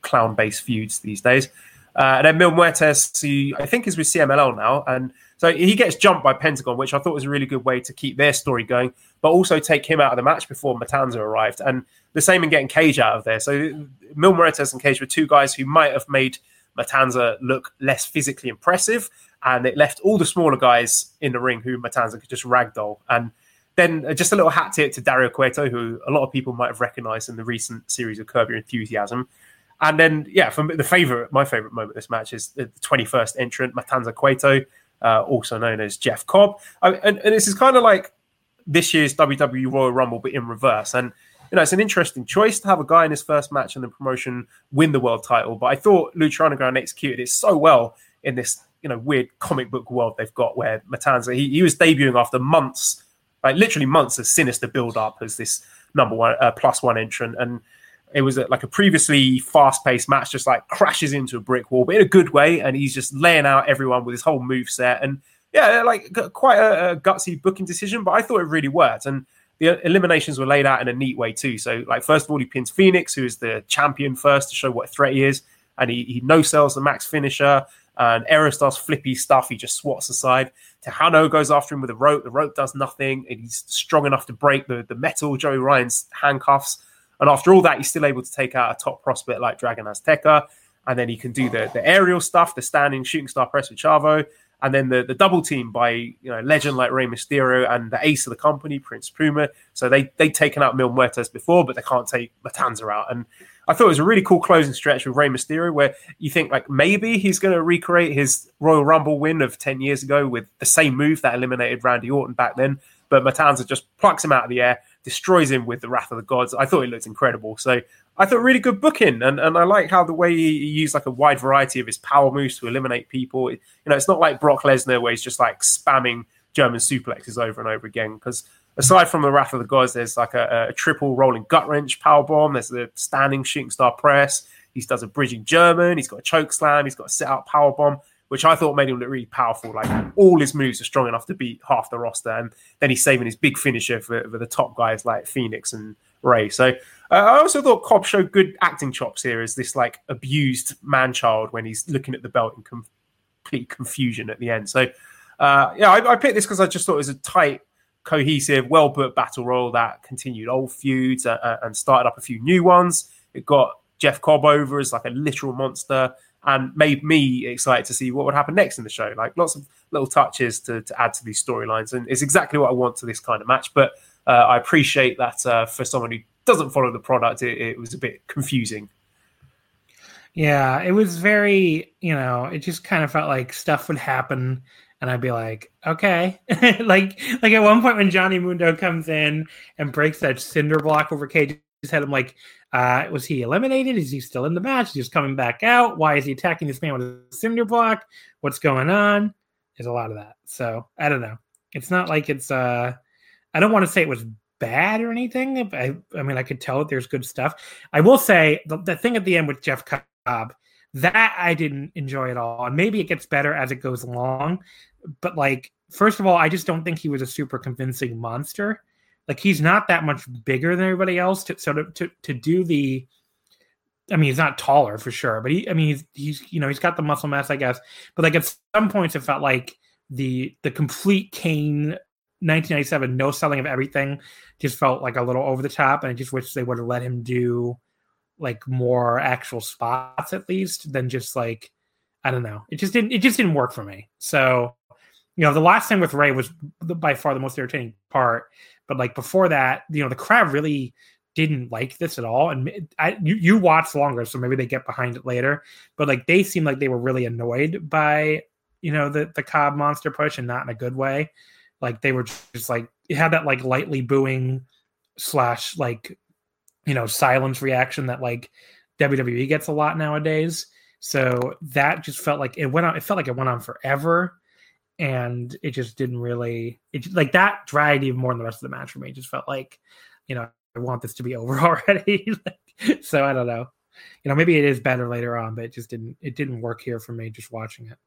clown based feuds these days. Uh, and then Mil Muertes, who I think is with CMLL now. And so he gets jumped by Pentagon, which I thought was a really good way to keep their story going, but also take him out of the match before Matanza arrived. And the same in getting Cage out of there. So Mil Muertes and Cage were two guys who might have made Matanza look less physically impressive. And it left all the smaller guys in the ring who Matanza could just ragdoll. And then uh, just a little hat tip to Dario Cueto, who a lot of people might have recognized in the recent series of Curb Your Enthusiasm. And then, yeah, for the favorite, my favorite moment of this match is the 21st entrant, Matanza Cueto, uh, also known as Jeff Cobb. I, and, and this is kind of like this year's WWE Royal Rumble, but in reverse. And you know, it's an interesting choice to have a guy in his first match in the promotion win the world title. But I thought Lucha Underground executed it so well in this, you know, weird comic book world they've got where Matanza, he, he was debuting after months, like literally months of sinister build up as this number one, uh, plus one entrant. And it was like a previously fast paced match, just like crashes into a brick wall, but in a good way. And he's just laying out everyone with his whole move set. And yeah, like quite a, a gutsy booking decision, but I thought it really worked. And the eliminations were laid out in a neat way too. So, like, first of all, he pins Fenix, who is the champion first to show what threat he is, and he, he no sells the max finisher. And Aerostar's flippy stuff, he just swats aside. Tejano goes after him with a rope. The rope does nothing, and he's strong enough to break the, the metal Joey Ryan's handcuffs. And after all that, he's still able to take out a top prospect like Dragon Azteca. And then he can do the, the aerial stuff, the standing shooting star press with Chavo and then the, the double team by you know legend like Rey Mysterio and the ace of the company, Prince Puma. So they they'd taken out Mil Muertes before, but they can't take Matanza out. And I thought it was a really cool closing stretch with Rey Mysterio, where you think like maybe he's going to recreate his Royal Rumble win of ten years ago with the same move that eliminated Randy Orton back then, but Matanza just plucks him out of the air, destroys him with the Wrath of the Gods. I thought it looked incredible. So I thought really good booking, and, and I like how the way he, used like a wide variety of his power moves to eliminate people. You know, it's not like Brock Lesnar where he's just like spamming German suplexes over and over again. Because aside from the Wrath of the Gods, there's like a, a triple rolling gut wrench power bomb. There's the standing shooting star press. He does a bridging German. He's got a choke slam. He's got a set out power bomb, which I thought made him look really powerful. Like all his moves are strong enough to beat half the roster, and then he's saving his big finisher for, for the top guys like Fenix and Rey. So uh, I also thought Cobb showed good acting chops here as this like abused man child when he's looking at the belt in complete confusion at the end. So uh, yeah, I, I picked this because I just thought it was a tight, cohesive, well put battle royal that continued old feuds uh, uh, and started up a few new ones. It got Jeff Cobb over as like a literal monster and made me excited to see what would happen next in the show. Like lots of little touches to, to add to these storylines, and it's exactly what I want to this kind of match. But uh, I appreciate that uh, for someone who doesn't follow the product, it, it was a bit confusing. Yeah, it was very, you know, it just kind of felt like stuff would happen and I'd be like, okay. like like at one point when Johnny Mundo comes in and breaks that cinder block over Cage's head, I'm like, uh, was he eliminated? Is he still in the match? Is he just coming back out? Why is he attacking this man with a cinder block? What's going on? There's a lot of that. So I don't know. It's not like it's uh I don't want to say it was bad or anything. I, I mean, I could tell there's good stuff. I will say the, the thing at the end with Jeff Cobb, that I didn't enjoy at all. And maybe it gets better as it goes along. But like, first of all, I just don't think he was a super convincing monster. Like he's not that much bigger than everybody else. To, so to, to, to do the, I mean, he's not taller for sure, but he, I mean, he's, he's, you know, he's got the muscle mass, I guess. But like at some points, it felt like the the complete Kane 1997 no selling of everything just felt like a little over the top, and I just wish they would have let him do like more actual spots at least than just like I don't know. It just didn't it just didn't work for me. So you know the last thing with Rey was by far the most irritating part, but like before that, you know the crowd really didn't like this at all. And I you, you watched longer, so maybe they get behind it later. But like they seemed like they were really annoyed by you know the the Cobb monster push and not in a good way. Like they were just like had that like lightly booing slash like you know silence reaction that like WWE gets a lot nowadays. So that just felt like it went on. It felt like it went on forever, and it just didn't really. It like that dragged even more than the rest of the match for me. It just felt like, you know, I want this to be over already. so I don't know. You know, maybe it is better later on, but it just didn't. It didn't work here for me just watching it.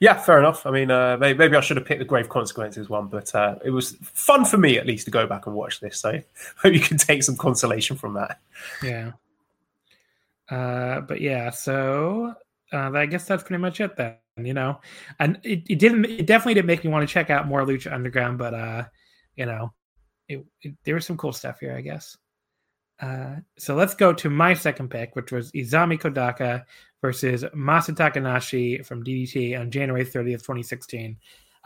Yeah, fair enough. I mean, uh, maybe, maybe, I should have picked the grave consequences one, but uh, it was fun for me at least to go back and watch this. So hope you can take some consolation from that. Yeah. Uh, but yeah, so uh, I guess that's pretty much it then. You know, and it, it didn't. It definitely didn't make me want to check out more Lucha Underground, but uh, you know, it, it, there was some cool stuff here, I guess. Uh, so let's go to my second pick, which was Isami Kodaka versus Masa Takanashi from DDT on January 30th, 2016.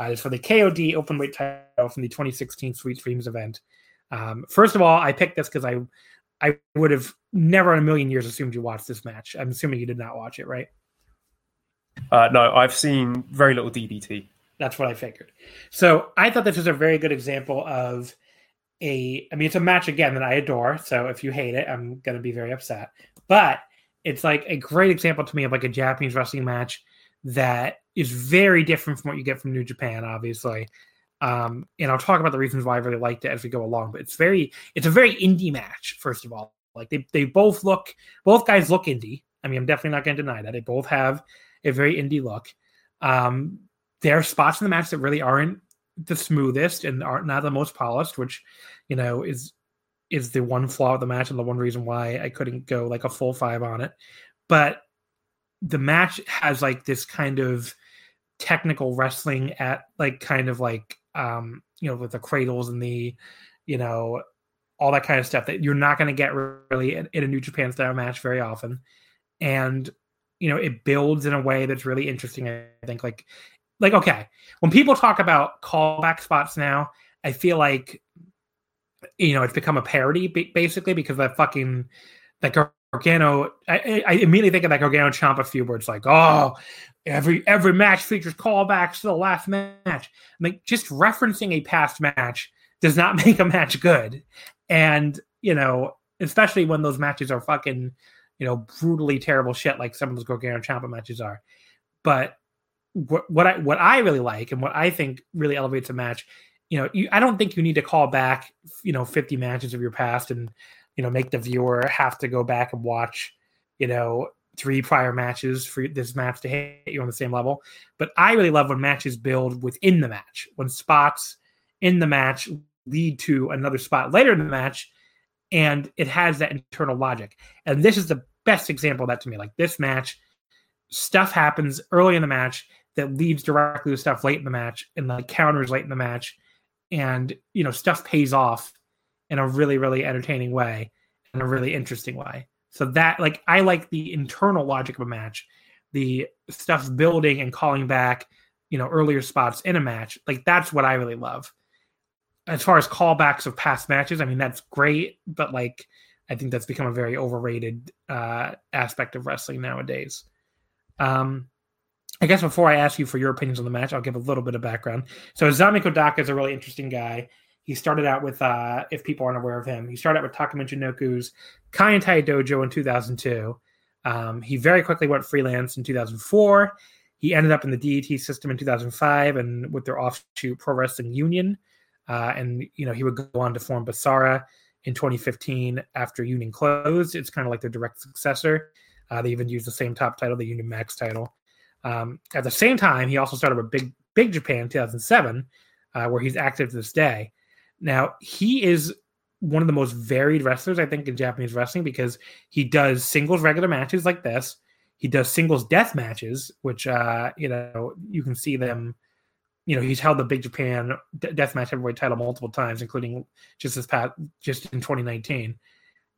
Uh, it's for the KOD Openweight title from the 2016 Sweet Dreams event. Um, first of all, I picked this because I I would have never in a million years assumed you watched this match. I'm assuming you did not watch it, right? Uh, no, I've seen very little DDT. That's what I figured. So I thought this was a very good example of a. I mean, it's a match again that I adore. So if you hate it, I'm going to be very upset. But it's like a great example to me of like a Japanese wrestling match that is very different from what you get from New Japan, obviously. Um, and I'll talk about the reasons why I really liked it as we go along. But it's very, it's a very indie match. First of all, like they they both look, both guys look indie. I mean, I'm definitely not going to deny that they both have a very indie look. Um, there are spots in the match that really aren't the smoothest and aren't not the most polished, which you know is is the one flaw of the match and the one reason why I couldn't go like a full five on it. But the match has like this kind of technical wrestling at like kind of like um you know with the cradles and the you know all that kind of stuff that you're not going to get really in, in, a New Japan style match very often, and you know it builds in a way that's really interesting. I think like like okay when people talk about callback spots now, I feel like you know, it's become a parody basically because that fucking that Gargano. I, I immediately think of that Gargano Ciampa feud where it's like, oh, every every match features callbacks to the last match. Like just referencing a past match does not make a match good, and you know, especially when those matches are fucking, you know, brutally terrible shit like some of those Gargano Ciampa matches are. But what what I what I really like and what I think really elevates a match you know, you, I don't think you need to call back, you know, 50 matches of your past and, you know, make the viewer have to go back and watch, you know, three prior matches for this match to hit you on the same level. But I really love when matches build within the match, when spots in the match lead to another spot later in the match, and it has that internal logic. And this is the best example of that to me. Like this match, stuff happens early in the match that leads directly to stuff late in the match and like counters late in the match. And you know stuff pays off in a really really entertaining way in a really interesting way. So that like i like the internal logic of a match the stuff building and calling back you know earlier spots in a match. Like that's what i really love. As far as callbacks of past matches i mean that's great but like i think that's become a very overrated uh aspect of wrestling nowadays um I guess before I ask you for your opinions on the match, I'll give a little bit of background. So Isami Kodaka is a really interesting guy. He started out with, uh, if people aren't aware of him, he started out with Taka Michinoku's Kaientai Dojo in 2002. Um, he very quickly went freelance in 2004. He ended up in the DDT system in 2005 and with their offshoot Pro Wrestling Union. Uh, and, you know, he would go on to form Basara in 2015 after Union closed. It's kind of like their direct successor. Uh, they even used the same top title, the Union Max title. Um, at the same time, he also started with Big Big Japan 2007, uh, where he's active to this day. Now he is one of the most varied wrestlers I think in Japanese wrestling because he does singles regular matches like this. he does singles death matches, which uh, you know you can see them. You know, he's held the Big Japan Death Match Heavyweight title multiple times, including just this past just in 2019.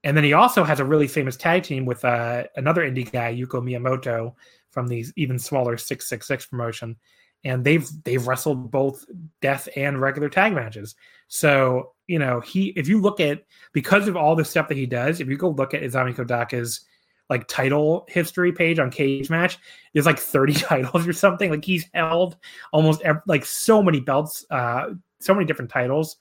And then he also has a really famous tag team with uh, another indie guy, Yuko Miyamoto, from the even smaller 666 promotion. And they've they've wrestled both death and regular tag matches. So, you know, he if you look at because of all the stuff that he does, if you go look at Isami Kodaka's like title history page on Cage Match, there's like 30 titles or something. Like he's held almost like so many belts, uh, so many different titles.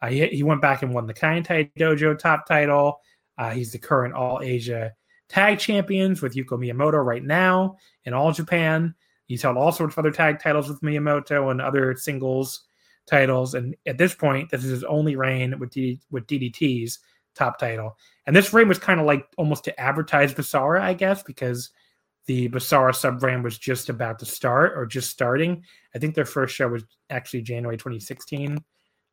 Uh, he, he went back and won the Kaientai Dojo top title. Uh, he's the current All Asia Tag Champions with Yuko Miyamoto right now in All Japan. He's held all sorts of other tag titles with Miyamoto and other singles titles. And at this point, this is his only reign with D- with DDT's top title. And this reign was kind of like almost to advertise Basara, I guess, because the Basara sub brand was just about to start or just starting. I think their first show was actually January 2016.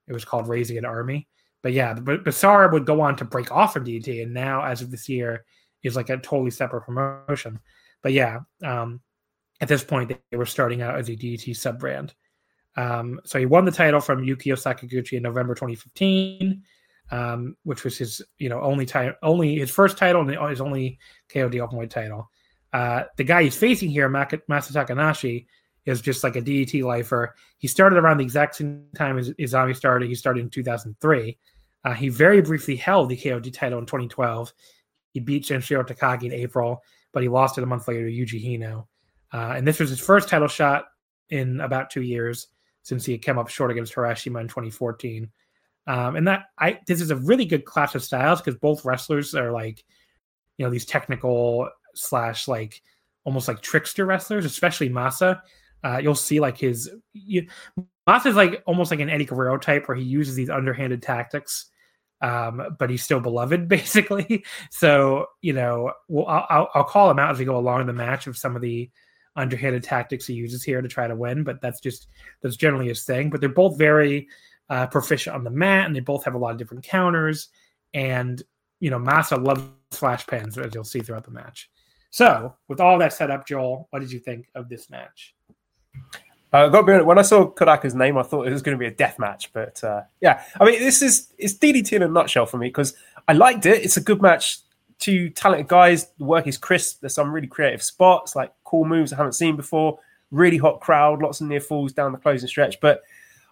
It was called Raising an Army. But yeah, Basara would go on to break off from DDT, and now as of this year is like a totally separate promotion. But yeah, um, at this point they were starting out as a DDT sub brand. Um, so he won the title from Yukio Sakaguchi in November 2015, um, which was his you know only title, only his first title and his only KOD openweight title. Uh, the guy he's facing here, Masa Takanashi, is just like a DDT lifer. He started around the exact same time as Isami started. He started in 2003. Uh, he very briefly held the KOD title in 2012. He beat Sanshiro Takagi in April, but he lost it a month later to Yuji Hino. Uh, and this was his first title shot in about two years since he had come up short against Harashima in 2014. Um, and that I this is a really good clash of styles because both wrestlers are like, you know, these technical slash like almost like trickster wrestlers, especially Masa. Uh, you'll see like his you, Masa's like almost like an Eddie Guerrero type where he uses these underhanded tactics um, but he's still beloved basically. So you know, well, I'll, I'll call him out as we go along the match of some of the underhanded tactics he uses here to try to win. But that's just that's generally his thing. But they're both very uh, proficient on the mat, and they both have a lot of different counters. And you know, Masa loves flash pins as you'll see throughout the match. So, with all that set up, Joel, what did you think of this match? Uh, got honest, when I saw Kodaka's name, I thought it was going to be a death match. But uh, yeah, I mean, this is it's DDT in a nutshell for me because I liked it. It's a good match. Two talented guys. The work is crisp. There's some really creative spots, like cool moves I haven't seen before. Really hot crowd. Lots of near falls down the closing stretch. But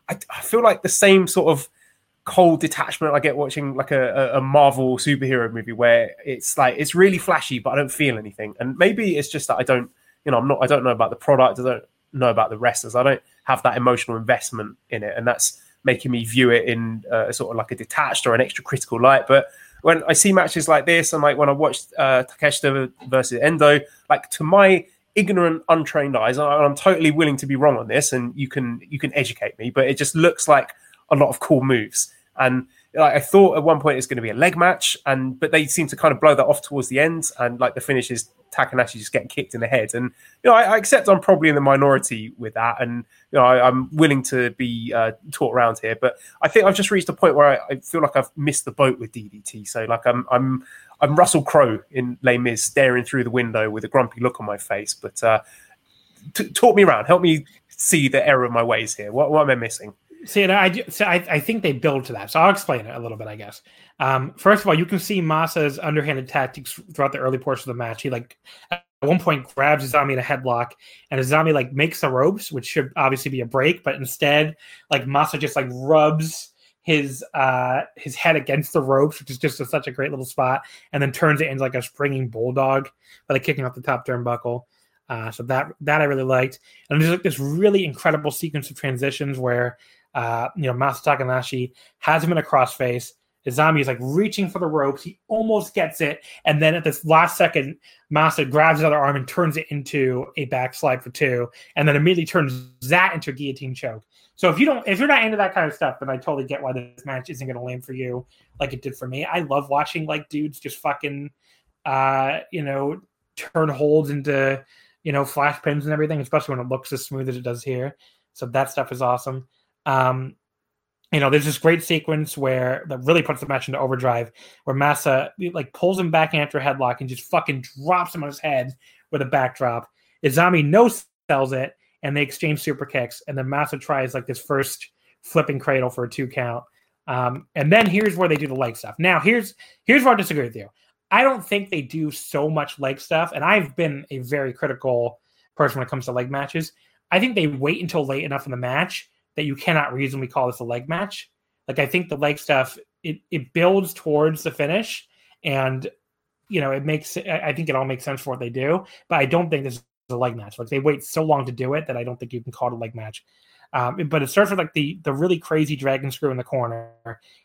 I, I feel like the same sort of cold detachment I get watching like a, a, Marvel superhero movie where it's like it's really flashy, but I don't feel anything. And maybe it's just that I don't, you know, I'm not, I don't know about the product. I don't know about the wrestlers. I don't have that emotional investment in it, and that's making me view it in uh, sort of like a detached or an extra critical light. But when I see matches like this, and like when I watched uh, Takeshita versus Endo, like to my ignorant, untrained eyes, and I'm totally willing to be wrong on this, and you can you can educate me. But it just looks like a lot of cool moves, and like, I thought at one point it's going to be a leg match, and but they seem to kind of blow that off towards the end, and like the finish is Takanashi just getting kicked in the head. And you know, I, I accept I'm probably in the minority with that, and you know, I, am willing to be uh, taught around here. But I think I've just reached a point where I, I, feel like I've missed the boat with DDT. So like I'm I'm I'm Russell Crowe in Les Mis, staring through the window with a grumpy look on my face. But uh, t- talk me around, help me see the error of my ways here. What, what am I missing? See, I, so I, I think they build to that. So I'll explain it a little bit, I guess. Um, first of all, you can see Masa's underhanded tactics throughout the early portion of the match. He like at one point grabs Isami in a headlock, and Isami like makes the ropes, which should obviously be a break, but instead, like Masa just like rubs his uh his head against the ropes, which is just a, such a great little spot, and then turns it into like a springing bulldog by like kicking off the top turnbuckle. Uh, so that that I really liked, and there's like this really incredible sequence of transitions where uh, you know, Masa Takanashi has him in a crossface. Isami is like reaching for the ropes. He almost gets it. And then at this last second, Masa grabs his other arm and turns it into a backslide for two. And then immediately turns that into a guillotine choke. So if you don't, if you're not into that kind of stuff, then I totally get why this match isn't going to land for you like it did for me. I love watching like dudes just fucking, uh, you know, turn holds into, you know, flash pins and everything, especially when it looks as smooth as it does here. So that stuff is awesome. Um, you know, there's this great sequence where that really puts the match into overdrive, where Masa like pulls him back after a headlock and just fucking drops him on his head with a backdrop. Isami no sells it, and they exchange super kicks, and then Masa tries like this first flipping cradle for a two count. Um, and then here's where they do the leg stuff. Now here's here's where I disagree with you. I don't think they do so much leg stuff, and I've been a very critical person when it comes to leg matches. I think they wait until late enough in the match that you cannot reasonably call this a leg match. Like I think the leg stuff it it builds towards the finish, and you know it makes I think it all makes sense for what they do. But I don't think this is a leg match. Like they wait so long to do it that I don't think you can call it a leg match. Um, but it starts with like the the really crazy dragon screw in the corner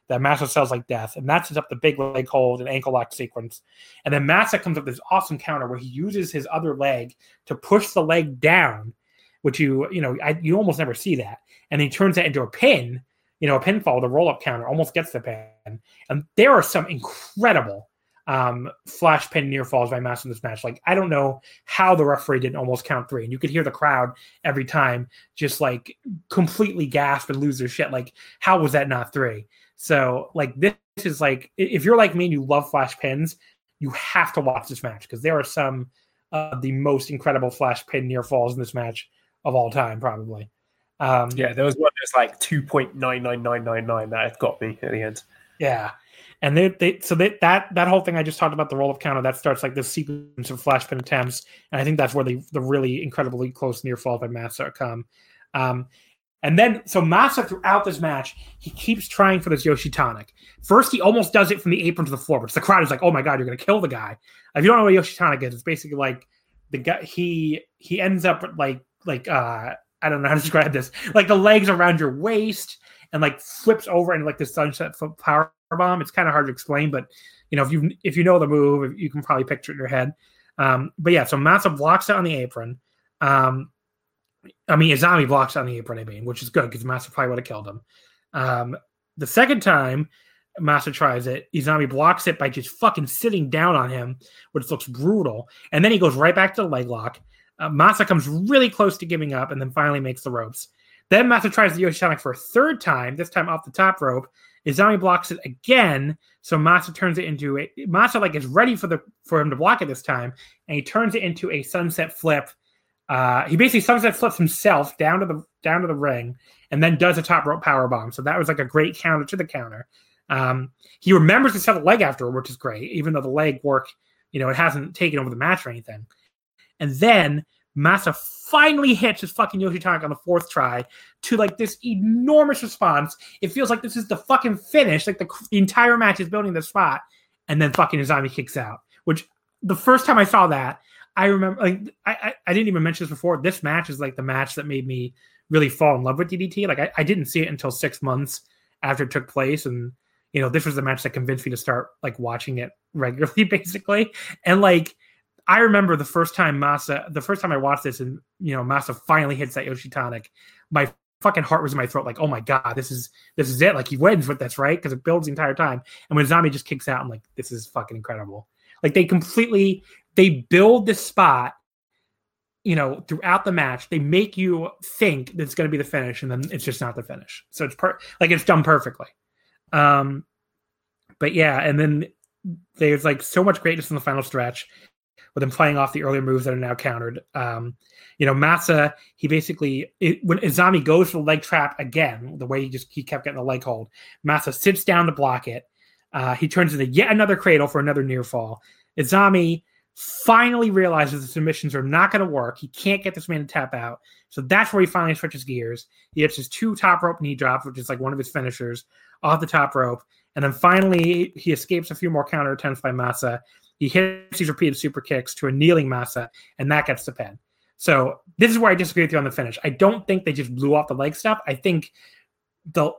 that Masa sells like death, and that sets up the big leg hold and ankle lock sequence. And then Masa comes up with this awesome counter where he uses his other leg to push the leg down, which you you know I, you almost never see that and he turns that into a pin, you know, a pinfall, the roll up counter almost gets the pin. And there are some incredible um, flash pin near falls by Masa in this match. Like, I don't know how the referee didn't almost count three. And you could hear the crowd every time just like completely gasp and lose their shit. Like, how was that not three? So, like, this is like, if you're like me and you love flash pins, you have to watch this match because there are some of the most incredible flash pin near falls in this match of all time, probably. Um, yeah, there was one that's like two point nine nine nine nine nine that it got me at the end. Yeah, and they, they so they, that that whole thing I just talked about the roll of counter that starts like this sequence of flash pin attempts, and I think that's where the the really incredibly close near fall by Masa come. Um, and then so Masa throughout this match he keeps trying for this Yoshi tonic. First he almost does it from the apron to the floor, but the crowd is like, "Oh my god, you're gonna kill the guy!" If you don't know what Yoshi tonic is, it's basically like the guy he he ends up like like uh I don't know how to describe this. Like the legs around your waist and like flips over and like the sunset power bomb. It's kind of hard to explain, but you know if you if you know the move, you can probably picture it in your head. Um, but yeah, so Masa blocks it on the apron. Um, I mean, Isami blocks on the apron. I mean, which is good because Masa probably would have killed him. Um, the second time Master tries it, Isami blocks it by just fucking sitting down on him, which looks brutal. And then he goes right back to the leg lock. Uh, Masa comes really close to giving up and then finally makes the ropes. Then Masa tries the Yoshitonic for a third time, this time off the top rope. Isami blocks it again, so Masa turns it into a Masa like is ready for the for him to block it this time, and he turns it into a sunset flip. Uh, he basically sunset flips himself down to the down to the ring, and then does a top rope power bomb. So that was like a great counter to the counter. Um, he remembers to sell the leg after, which is great, even though the leg work, you know, it hasn't taken over the match or anything. And then Masa finally hits his fucking Yoshi Tonic on the fourth try to like this enormous response. It feels like this is the fucking finish. Like the, the entire match is building the spot. And then fucking Isami kicks out. Which the first time I saw that, I remember like I, I, I didn't even mention this before. This match is like the match that made me really fall in love with DDT. Like I, I didn't see it until six months after it took place. And you know, this was the match that convinced me to start like watching it regularly, basically. And like I remember the first time Masa, the first time I watched this, and you know, Masa finally hits that Yoshi tonic. My fucking heart was in my throat, like, oh my god, this is this is it. Like he wins with this, right? Because it builds the entire time. And when Isami just kicks out, I'm like, this is fucking incredible. Like they completely they build this spot, you know, throughout the match. They make you think that it's going to be the finish, and then it's just not the finish. So it's per like it's done perfectly. Um, but yeah, and then there's like so much greatness in the final stretch with him playing off the earlier moves that are now countered. Um, you know, Masa, he basically it, when Isami goes for the leg trap again, the way he just he kept getting the leg hold, Masa sits down to block it. Uh, he turns into yet another cradle for another near fall. Isami finally realizes the submissions are not going to work. He can't get this man to tap out. So that's where he finally switches gears. He hits his two top rope knee drops, which is like one of his finishers, off the top rope. And then finally, he escapes a few more counter attempts by Masa. He hits these repeated super kicks to a kneeling Masa, and that gets the pin. So this is where I disagree with you on the finish. I don't think they just blew off the leg stuff. I think the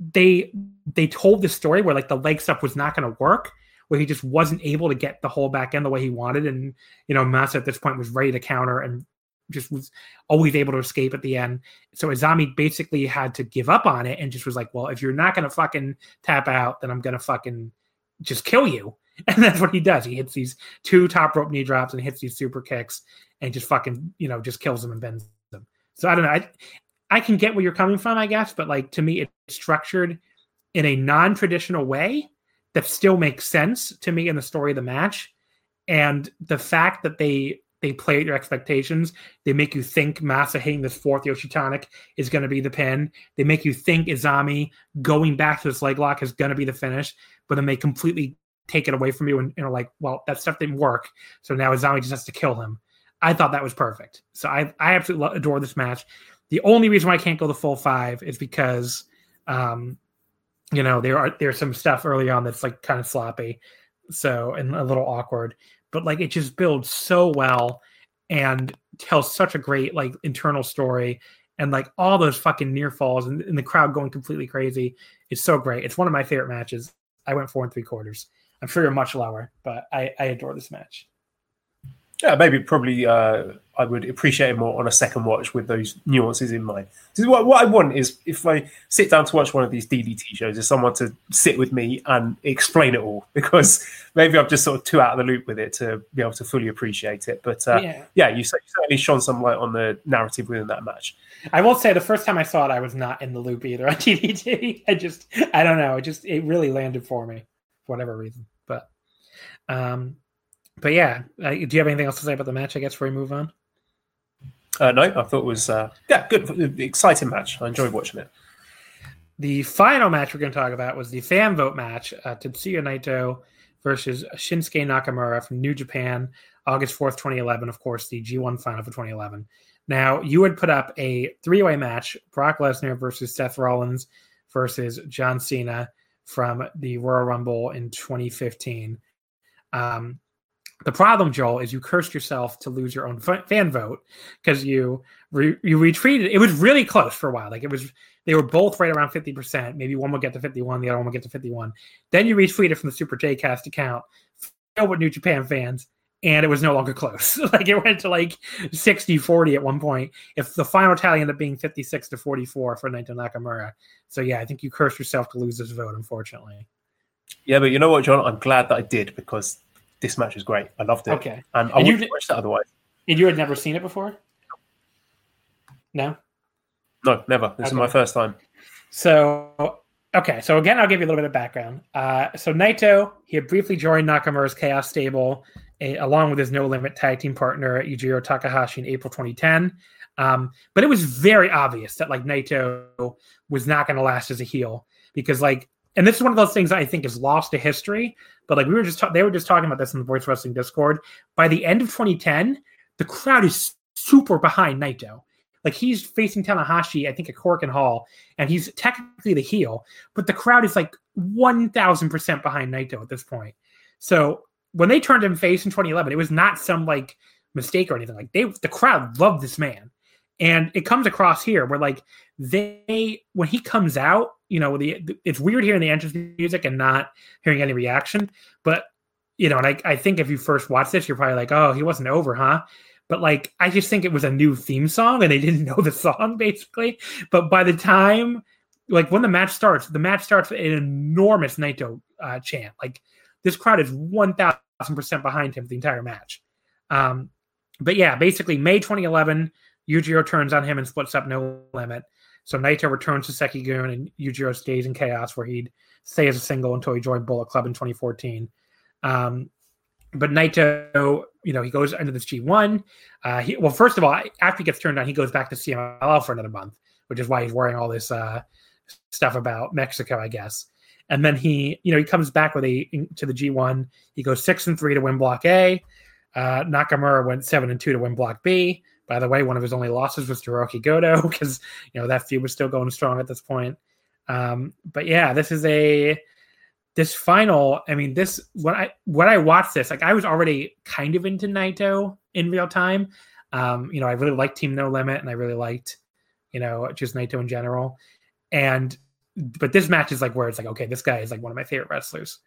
they they told the story where like the leg stuff was not going to work, where he just wasn't able to get the whole back end the way he wanted, and you know Masa at this point was ready to counter and just was always able to escape at the end. So Isami basically had to give up on it and just was like, well, if you're not going to fucking tap out, then I'm going to fucking just kill you. And that's what he does. He hits these two top rope knee drops and hits these super kicks and just fucking, you know, just kills them and bends them. So I don't know. I, I can get where you're coming from, I guess, but like to me, it's structured in a non-traditional way that still makes sense to me in the story of the match. And the fact that they they play at your expectations, they make you think Masa hitting this fourth Yoshitonic is going to be the pin. They make you think Isami going back to this leg lock is going to be the finish, but then they completely take it away from you and like, well, that stuff didn't work, so now Isami just has to kill him. I thought that was perfect. So I I absolutely adore this match. The only reason why I can't go the full five is because, um, you know, there are there's some stuff early on that's like kind of sloppy, so and a little awkward. But like it just builds so well and tells such a great like internal story and like all those fucking near falls and, and the crowd going completely crazy. It's so great. It's one of my favorite matches. I went four and three quarters. I'm sure you're much lower, but I, I adore this match. Yeah, maybe probably uh, I would appreciate it more on a second watch with those nuances in mind. What, what I want is if I sit down to watch one of these DDT shows, is someone to sit with me and explain it all because maybe I'm just sort of too out of the loop with it to be able to fully appreciate it. But uh, yeah, yeah you, certainly shone some light on the narrative within that match. I will say the first time I saw it, I was not in the loop either on DDT. I just, I don't know, it just, it really landed for me for whatever reason. But, um, but yeah, uh, do you have anything else to say about the match? I guess before we move on. Uh, no, I thought it was uh, yeah, good, exciting match. I enjoyed watching it. The final match we're going to talk about was the fan vote match: uh, Tetsuya Naito versus Shinsuke Nakamura from New Japan, August fourth, twenty eleven. Of course, the G one final for twenty eleven. Now, you would put up a three way match: Brock Lesnar versus Seth Rollins versus John Cena from the Royal Rumble in twenty fifteen. Um, the problem, Joel, is you cursed yourself to lose your own fan vote because you re- you retreated. It was really close for a while. Like it was, they were both right around fifty percent. Maybe one would get to fifty-one, the other one would get to fifty-one. Then you retweeted from the Super J Cast account, filled with New Japan fans, and it was no longer close. like it went to like 60-40 at one point. If the final tally ended up being fifty-six to forty-four for Naito Nakamura. So yeah, I think you cursed yourself to lose this vote, unfortunately. Yeah, but you know what, John? I'm glad that I did because this match was great. I loved it. Okay, and I and wouldn't watch that otherwise. And you had never seen it before? No. No, never. This okay. is my first time. So okay, so again, I'll give you a little bit of background. Uh, so Naito, he had briefly joined Nakamura's Chaos stable, a, along with his No Limit tag team partner Yujiro Takahashi in April 2010. Um, but it was very obvious that like Naito was not going to last as a heel because like and this is one of those things I think is lost to history. But like we were just ta- they were just talking about this in the Voice Wrestling Discord. By the end of 2010, the crowd is super behind Naito. Like he's facing Tanahashi, I think at Korakuen Hall, and he's technically the heel, but the crowd is like 1000% behind Naito at this point. So when they turned him face in 2011, it was not some like mistake or anything. Like they, the crowd loved this man, and it comes across here where like they when he comes out, you know, the it's weird hearing the entrance music and not hearing any reaction. But you know, and I, I think if you first watch this, you're probably like, oh, he wasn't over, huh? But like, I just think it was a new theme song and they didn't know the song basically. But by the time, like, when the match starts, the match starts an enormous Naito uh, chant. Like, this crowd is 1000% behind him the entire match. Um, but yeah, basically, May 2011, Yujiro turns on him and splits up No Limit. So Naito returns to Seikigun and Yujiro stays in Chaos, where he'd stay as a single until he joined Bullet Club in 2014. Um, but Naito, you know, he goes into this G1. Uh, he, well, first of all, after he gets turned on, he goes back to CMLL for another month, which is why he's wearing all this uh, stuff about Mexico, I guess. And then he, you know, he comes back with a to the G1. He goes six and three to win Block A. Uh, Nakamura went seven and two to win Block B. By the way, one of his only losses was to Hirooki Goto because you know that feud was still going strong at this point. Um, but yeah, this is a this final. I mean, this when I when I watched this, like I was already kind of into Naito in real time. Um, you know, I really liked Team No Limit, and I really liked you know just Naito in general. And but this match is like where it's like, okay, this guy is like one of my favorite wrestlers,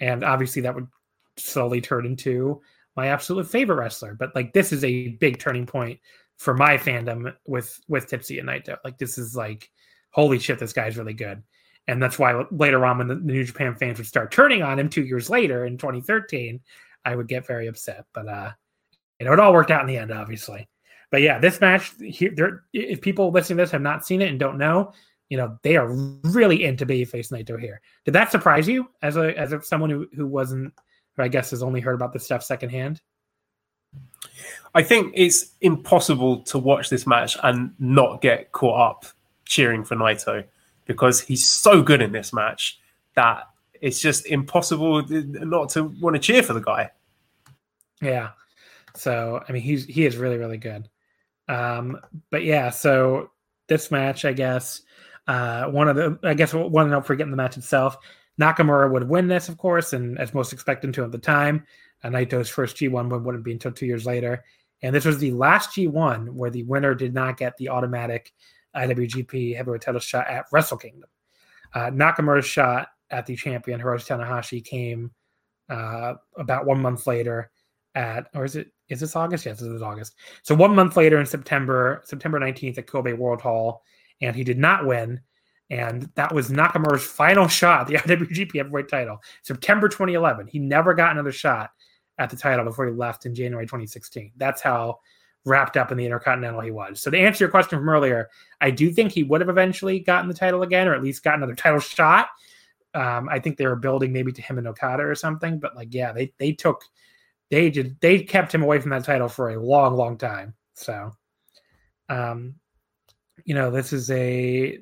and obviously that would slowly turn into my absolute favorite wrestler. But like this is a big turning point for my fandom with with Tipsy and Naito. Like this is like holy shit, this guy's really good. And that's why later on, when the, New Japan fans would start turning on him two years later in 2013, I would get very upset. But uh, you know, it all worked out in the end, obviously. but yeah, this match here, if people listening to this have not seen it and don't know, you know they are really into babyface Naito here. Did that surprise you as a as someone who who wasn't, who I guess has only heard about this stuff secondhand? I think it's impossible to watch this match and not get caught up cheering for Naito because he's so good in this match that it's just impossible not to want to cheer for the guy. Yeah. So I mean he's he is really really good. Um but yeah, so this match I guess uh one of the I guess one not forgetting the match itself. Nakamura would win this, of course, and as most expected to at the time. Uh, Naito's first G1 win wouldn't be until two years later. And this was the last G1 where the winner did not get the automatic IWGP heavyweight title shot at Wrestle Kingdom. Uh, Nakamura's shot at the champion Hiroshi Tanahashi came uh, about one month later at, or is it, is this August? Yes, this is August. So one month later in September, September 19th at Kobe World Hall, and he did not win. And that was Nakamura's final shot the IWGP heavyweight title, September 2011. He never got another shot at the title before he left in January 2016. That's how wrapped up in the Intercontinental he was. So to answer your question from earlier, I do think he would have eventually gotten the title again, or at least got another title shot. Um, I think they were building maybe to him and Okada or something, but like, yeah, they they took they did they kept him away from that title for a long, long time. So, um, you know, this is a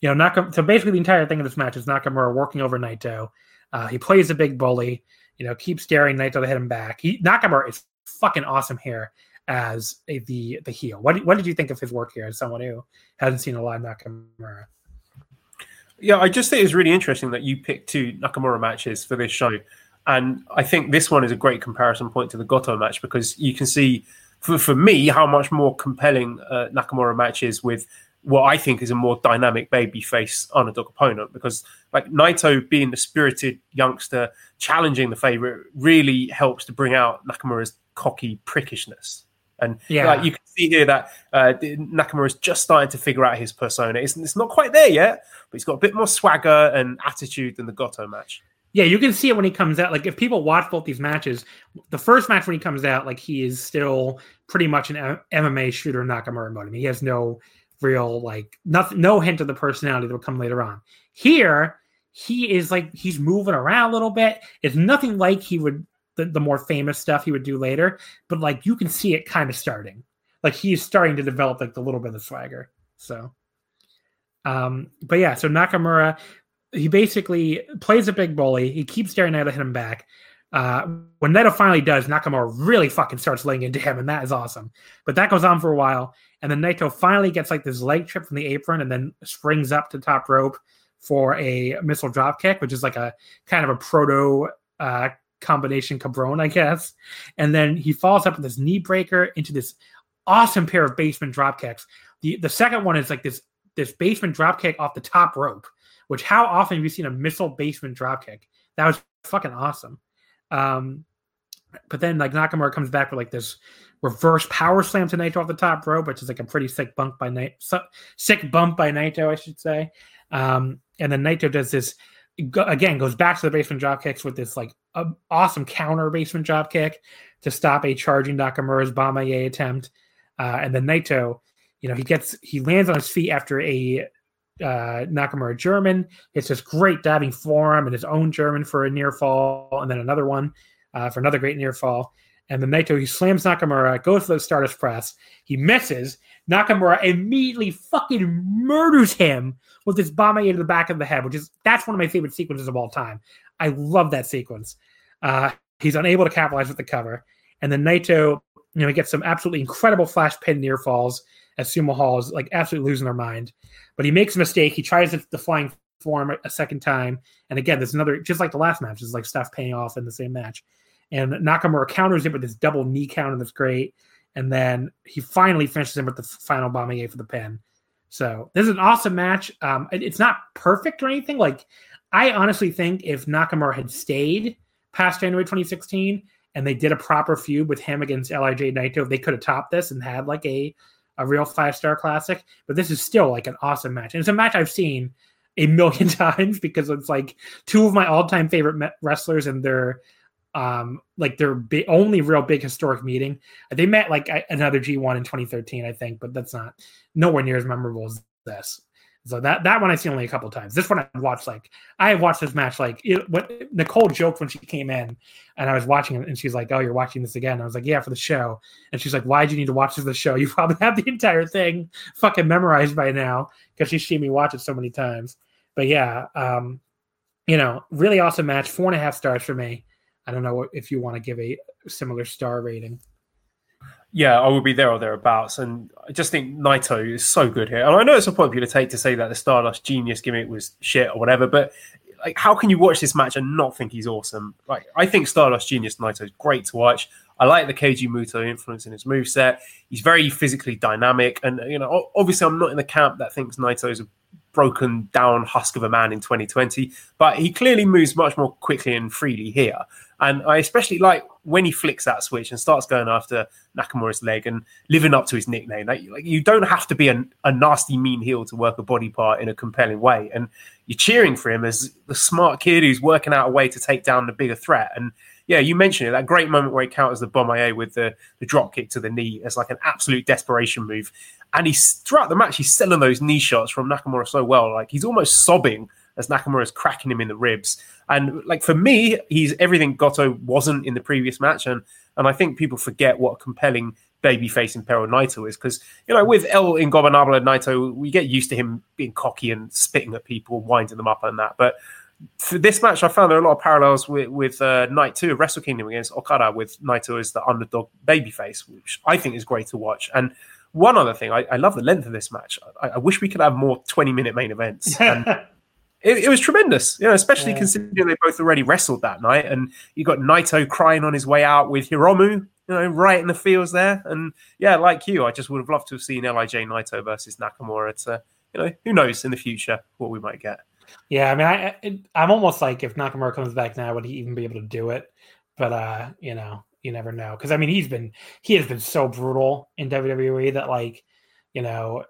you know Nakamura. So basically, the entire thing of this match is Nakamura working over Naito. Uh, he plays a big bully. You know, keeps daring Naito to hit him back. He Nakamura is fucking awesome here as a, the the heel. What what did you think of his work here as someone who hasn't seen a lot of Nakamura? Yeah, I just think it's really interesting that you picked two Nakamura matches for this show. And I think this one is a great comparison point to the Goto match because you can see, for, for me, how much more compelling uh, Nakamura match is with what I think is a more dynamic babyface underdog opponent. Because like Naito being the spirited youngster, challenging the favorite, really helps to bring out Nakamura's cocky prickishness. And yeah, like, you can see here that uh, Nakamura is just starting to figure out his persona. It's, it's not quite there yet, but he's got a bit more swagger and attitude than the Goto match. Yeah, you can see it when he comes out. Like if people watch both these matches, the first match when he comes out, like he is still pretty much an MMA shooter Nakamura mode. I mean, he has no real like nothing, no hint of the personality that will come later on. Here, he is like he's moving around a little bit. It's nothing like he would the, the more famous stuff he would do later, but like you can see it kind of starting. Like he's starting to develop like the little bit of swagger. So, um, but yeah, so Nakamura, he basically plays a big bully. He keeps staring at him back. Uh, when Naito finally does, Nakamura really fucking starts laying into him, and that is awesome. But that goes on for a while, and then Naito finally gets like this leg trip from the apron, and then springs up to top rope for a missile drop kick, which is like a kind of a proto uh, combination cabron, I guess. And then he falls up with this knee breaker into this awesome pair of basement drop kicks. The the second one is like this this basement drop kick off the top rope, which how often have you seen a missile basement drop kick? That was fucking awesome. Um, but then like Nakamura comes back with like this reverse power slam to Naito off the top rope, which is like a pretty sick bump by Naito, sick bump by Naito, I should say. Um, and then Naito does this again goes back to the basement drop kicks with this like awesome counter basement drop kick to stop a charging Nakamura's Bomaye attempt. Uh, and then Naito, you know, he gets he lands on his feet after a uh, Nakamura German. It's this great diving forearm and his own German for a near fall, and then another one uh, for another great near fall. And then Naito he slams Nakamura, goes for the Stardust Press. He misses. Nakamura immediately fucking murders him with this bomb to the back of the head, which is that's one of my favorite sequences of all time. I love that sequence. Uh, he's unable to capitalize with the cover, and then Naito, you know, he gets some absolutely incredible flash pin near falls as Sumo Hall is like absolutely losing their mind. But he makes a mistake. He tries the flying form a second time, and again, there's another just like the last match. is like stuff paying off in the same match, and Nakamura counters it with this double knee counter that's great. And then he finally finishes him with the final Bomaye for the pin. So this is an awesome match. Um, it's not perfect or anything. Like I honestly think if Nakamura had stayed past January 2016 and they did a proper feud with him against LIJ Naito, they could have topped this and had like a a real five star classic. But this is still like an awesome match, and it's a match I've seen a million times because it's like two of my all time favorite wrestlers and their um, like their only real big historic meeting. They met like another G1 in 2013, I think, but that's not nowhere near as memorable as this. So that that one I've seen only a couple times. This one I watched like I have watched this match like it, when Nicole joked when she came in, and I was watching it, and she's like, "Oh, you're watching this again?" I was like, "Yeah, for the show." And she's like, "Why do you need to watch this the show? You probably have the entire thing fucking memorized by now because she's seen me watch it so many times." But yeah, um, you know, really awesome match. Four and a half stars for me. I don't know if you want to give a similar star rating. Yeah, I will be there or thereabouts. And I just think Naito is so good here. And I know it's a popular take to say that the Stardust Genius gimmick was shit or whatever, but like, how can you watch this match and not think he's awesome? Like, I think Stardust Genius Naito is great to watch. I like the Keiji Muto influence in his moveset. He's very physically dynamic. And, you know, obviously, I'm not in the camp that thinks Naito is a broken down husk of a man in 2020, but he clearly moves much more quickly and freely here. And I especially like when he flicks that switch and starts going after Nakamura's leg and living up to his nickname. Like, like you don't have to be a, a nasty, mean heel to work a body part in a compelling way. And you're cheering for him as the smart kid who's working out a way to take down the bigger threat. And yeah, you mentioned it, that great moment where he counters the Bomaye with the, the drop kick to the knee as like an absolute desperation move. And he's throughout the match, he's selling those knee shots from Nakamura so well. Like he's almost sobbing as Nakamura's cracking him in the ribs. And like for me, he's everything Goto wasn't in the previous match. And and I think people forget what a compelling babyface Imperial Naito is because you know with El Ingobernable and Naito, we get used to him being cocky and spitting at people, winding them up and that. But for this match, I found there are a lot of parallels with with uh, Night Two of Wrestle Kingdom against Okada, with Naito as the underdog babyface, which I think is great to watch. And one other thing, I, I love the length of this match. I, I, wish we could have more twenty minute main events. And it, it, was tremendous, you know, especially yeah. considering they both already wrestled that night, and you got Naito crying on his way out with Hiromu, you know, right in the fields there. And yeah, like you, I just would have loved to have seen LIJ Naito versus Nakamura. Uh, you know, who knows in the future what we might get. Yeah, I mean, I I'm almost like if Nakamura comes back now, would he even be able to do it? But uh, you know, you never know because I mean, he's been he has been so brutal in WWE that like, you know,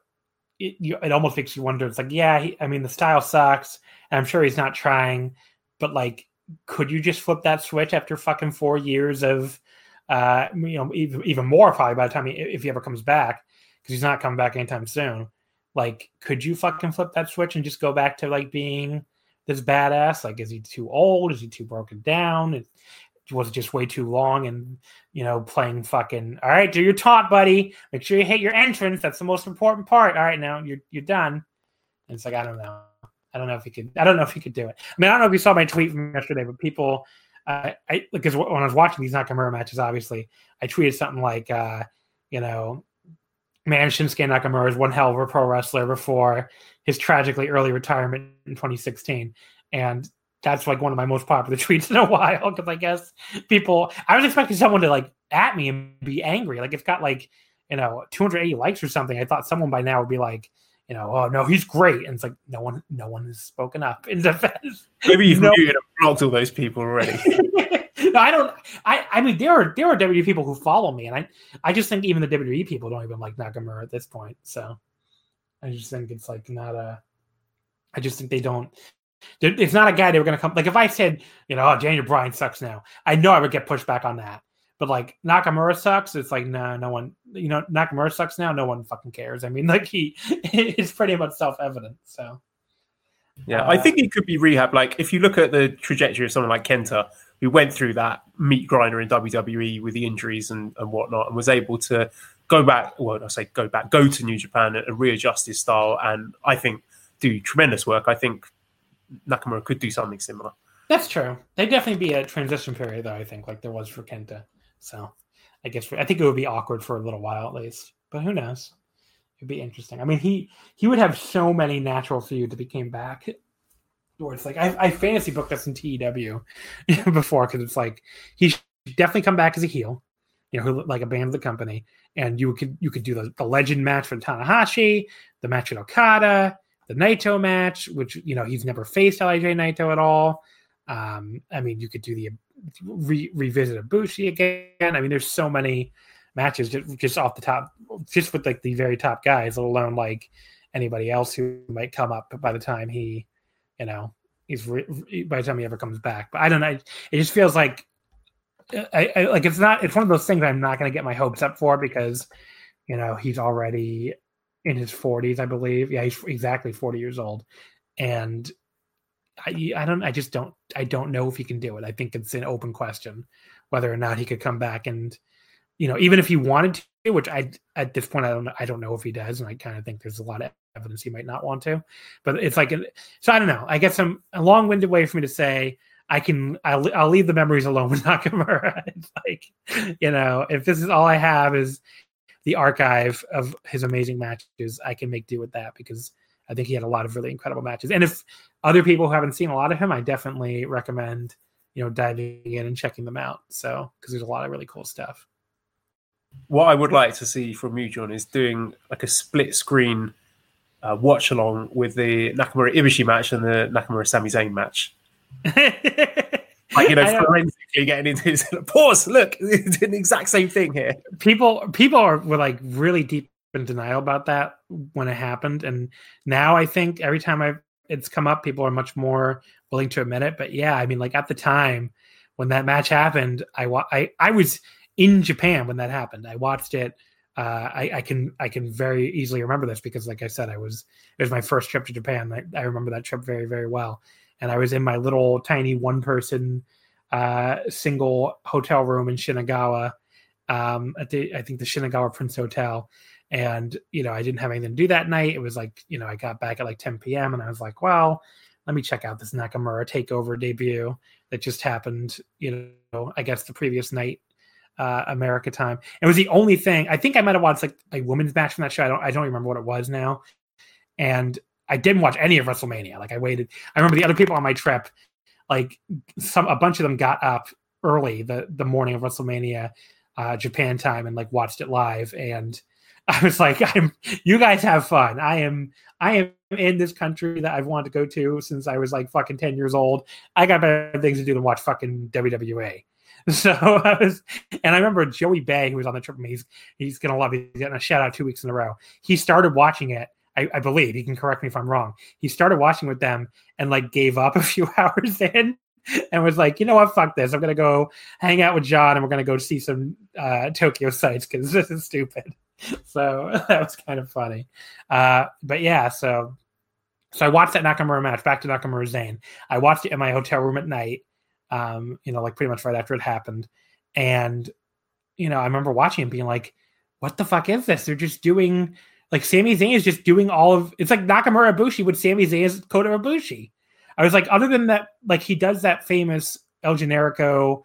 it, you, it almost makes you wonder. It's like, yeah, he, I mean, the style sucks. And I'm sure he's not trying, but like, could you just flip that switch after fucking four years of, uh, you know, even, even more probably by the time he, if he ever comes back, because he's not coming back anytime soon. Like, could you fucking flip that switch and just go back to like being this badass? Like, is he too old? Is he too broken down? Was it just way too long and you know playing fucking all right do your taunt buddy. Make sure you hit your entrance. That's the most important part. All right now you're you're done. And it's like i don't know. I don't know if he could i don't know if he could do it. I mean i don't know if you saw my tweet from yesterday but people uh, i because when i was watching these nakamura matches obviously i tweeted something like uh you know man shinsuke nakamura is one hell of a pro wrestler before his tragically early retirement in 2016 and that's like one of my most popular tweets in a while because I guess people I was expecting someone to like at me and be angry. Like it's got like you know 280 likes or something. I thought someone by now would be like, you know, oh no, he's great. And it's like no one no one has spoken up in defense. Maybe you've no. muted blocked all those people already. no, I don't I I mean there are there are WWE people who follow me and I I just think even the WWE people don't even like Nakamura at this point. So I just think it's like not a I just think they don't it's not a guy they were going to come. Like if I said, you know, oh, Daniel Bryan sucks now, I know I would get pushed back on that. But like Nakamura sucks, it's like no, no one, you know, Nakamura sucks now. No one fucking cares. I mean, like he, it's pretty much self evident. So. Yeah, uh, I think he could be rehab. Like if you look at the trajectory of someone like Kenta, who went through that meat grinder in WWE with the injuries and, and whatnot, and was able to go back. Well, I say go back, go to New Japan and, and readjust his style, and I think do tremendous work. I think Nakamura could do something similar. That's true. There'd definitely be a transition period, though. I think, like there was for Kenta. So, I guess for, I think it would be awkward for a little while at least. But who knows? It'd be interesting. I mean, he he would have so many natural feuds if he came back. Where it's like I, I fantasy booked this in TEW before because it's like he should definitely come back as a heel, you know, like a band of the company, and you could you could do the, the legend match for Tanahashi, the match with Okada, the Naito match, which you know he's never faced LIJ Naito at all. Um, I mean, you could do the re- revisit Ibushi again. I mean, there's so many matches just, just off the top, just with like the very top guys, let alone like anybody else who might come up by the time he, you know, he's re- by the time he ever comes back. But I don't know. It just feels like I, I, like it's not it's one of those things I'm not going to get my hopes up for because you know he's already in his 40s, I believe. Yeah, he's exactly 40 years old, and I I don't I just don't I don't know if he can do it. I think it's an open question whether or not he could come back and you know even if he wanted to, which I at this point I don't I don't know if he does, and I kind of think there's a lot of evidence he might not want to. But it's like so I don't know. I guess I'm a long-winded way for me to say I can I'll, I'll leave the memories alone with Nakamura. it's like you know if this is all I have is the archive of his amazing matches, I can make do with that because I think he had a lot of really incredible matches. And if other people who haven't seen a lot of him, I definitely recommend you know diving in and checking them out. So because there's a lot of really cool stuff. What I would like to see from you, John, is doing like a split screen uh, watch along with the Nakamura Ibushi match and the Nakamura Sami Zayn match. like you know, forensically getting into this. Pause. Look, it's the exact same thing here. People, people are were like really deep in denial about that when it happened, and now I think every time I it's come up, people are much more willing to admit it. But yeah, I mean, like at the time when that match happened, I I I was in Japan when that happened. I watched it. Uh, I, I, can I can very easily remember this because, like I said, I was it was my first trip to Japan. I, I remember that trip very very well, and I was in my little tiny one person uh, single hotel room in Shinagawa um, at the I think the Shinagawa Prince Hotel. And you know, I didn't have anything to do that night. It was like you know, I got back at like 10 p.m. and I was like, well, let me check out this Nakamura takeover debut that just happened. You know, I guess the previous night, uh, America time. It was the only thing. I think I might have watched like a women's match from that show. I don't. I don't remember what it was now. And I didn't watch any of WrestleMania. Like I waited. I remember the other people on my trip, like some a bunch of them got up early the the morning of WrestleMania, uh, Japan time, and like watched it live. And I was like, I'm. You guys have fun. I am. I am in this country that I've wanted to go to since I was like fucking ten years old. I got better things to do than watch fucking WWE. So I was, and I remember Joey Bay, who was on the trip. He's he's gonna love. He's getting a shout out two weeks in a row. He started watching it I, I, believe he can correct me if I'm wrong. He started watching with them and like gave up a few hours in and was like, you know what, fuck this. I'm gonna go hang out with John and we're gonna go see some uh, Tokyo sights because this is stupid. So that was kind of funny. Uh, but yeah, so so I watched that Nakamura match. Back to Nakamura Zayn. I watched it in my hotel room at night. Um, you know, like pretty much right after it happened, and you know, I remember watching and being like, "What the fuck is this? They're just doing." Like Sami Zayn is just doing all of it's like Nakamura Ibushi with Sami Zayn's Kota Ibushi. I was like, other than that, like he does that famous El Generico,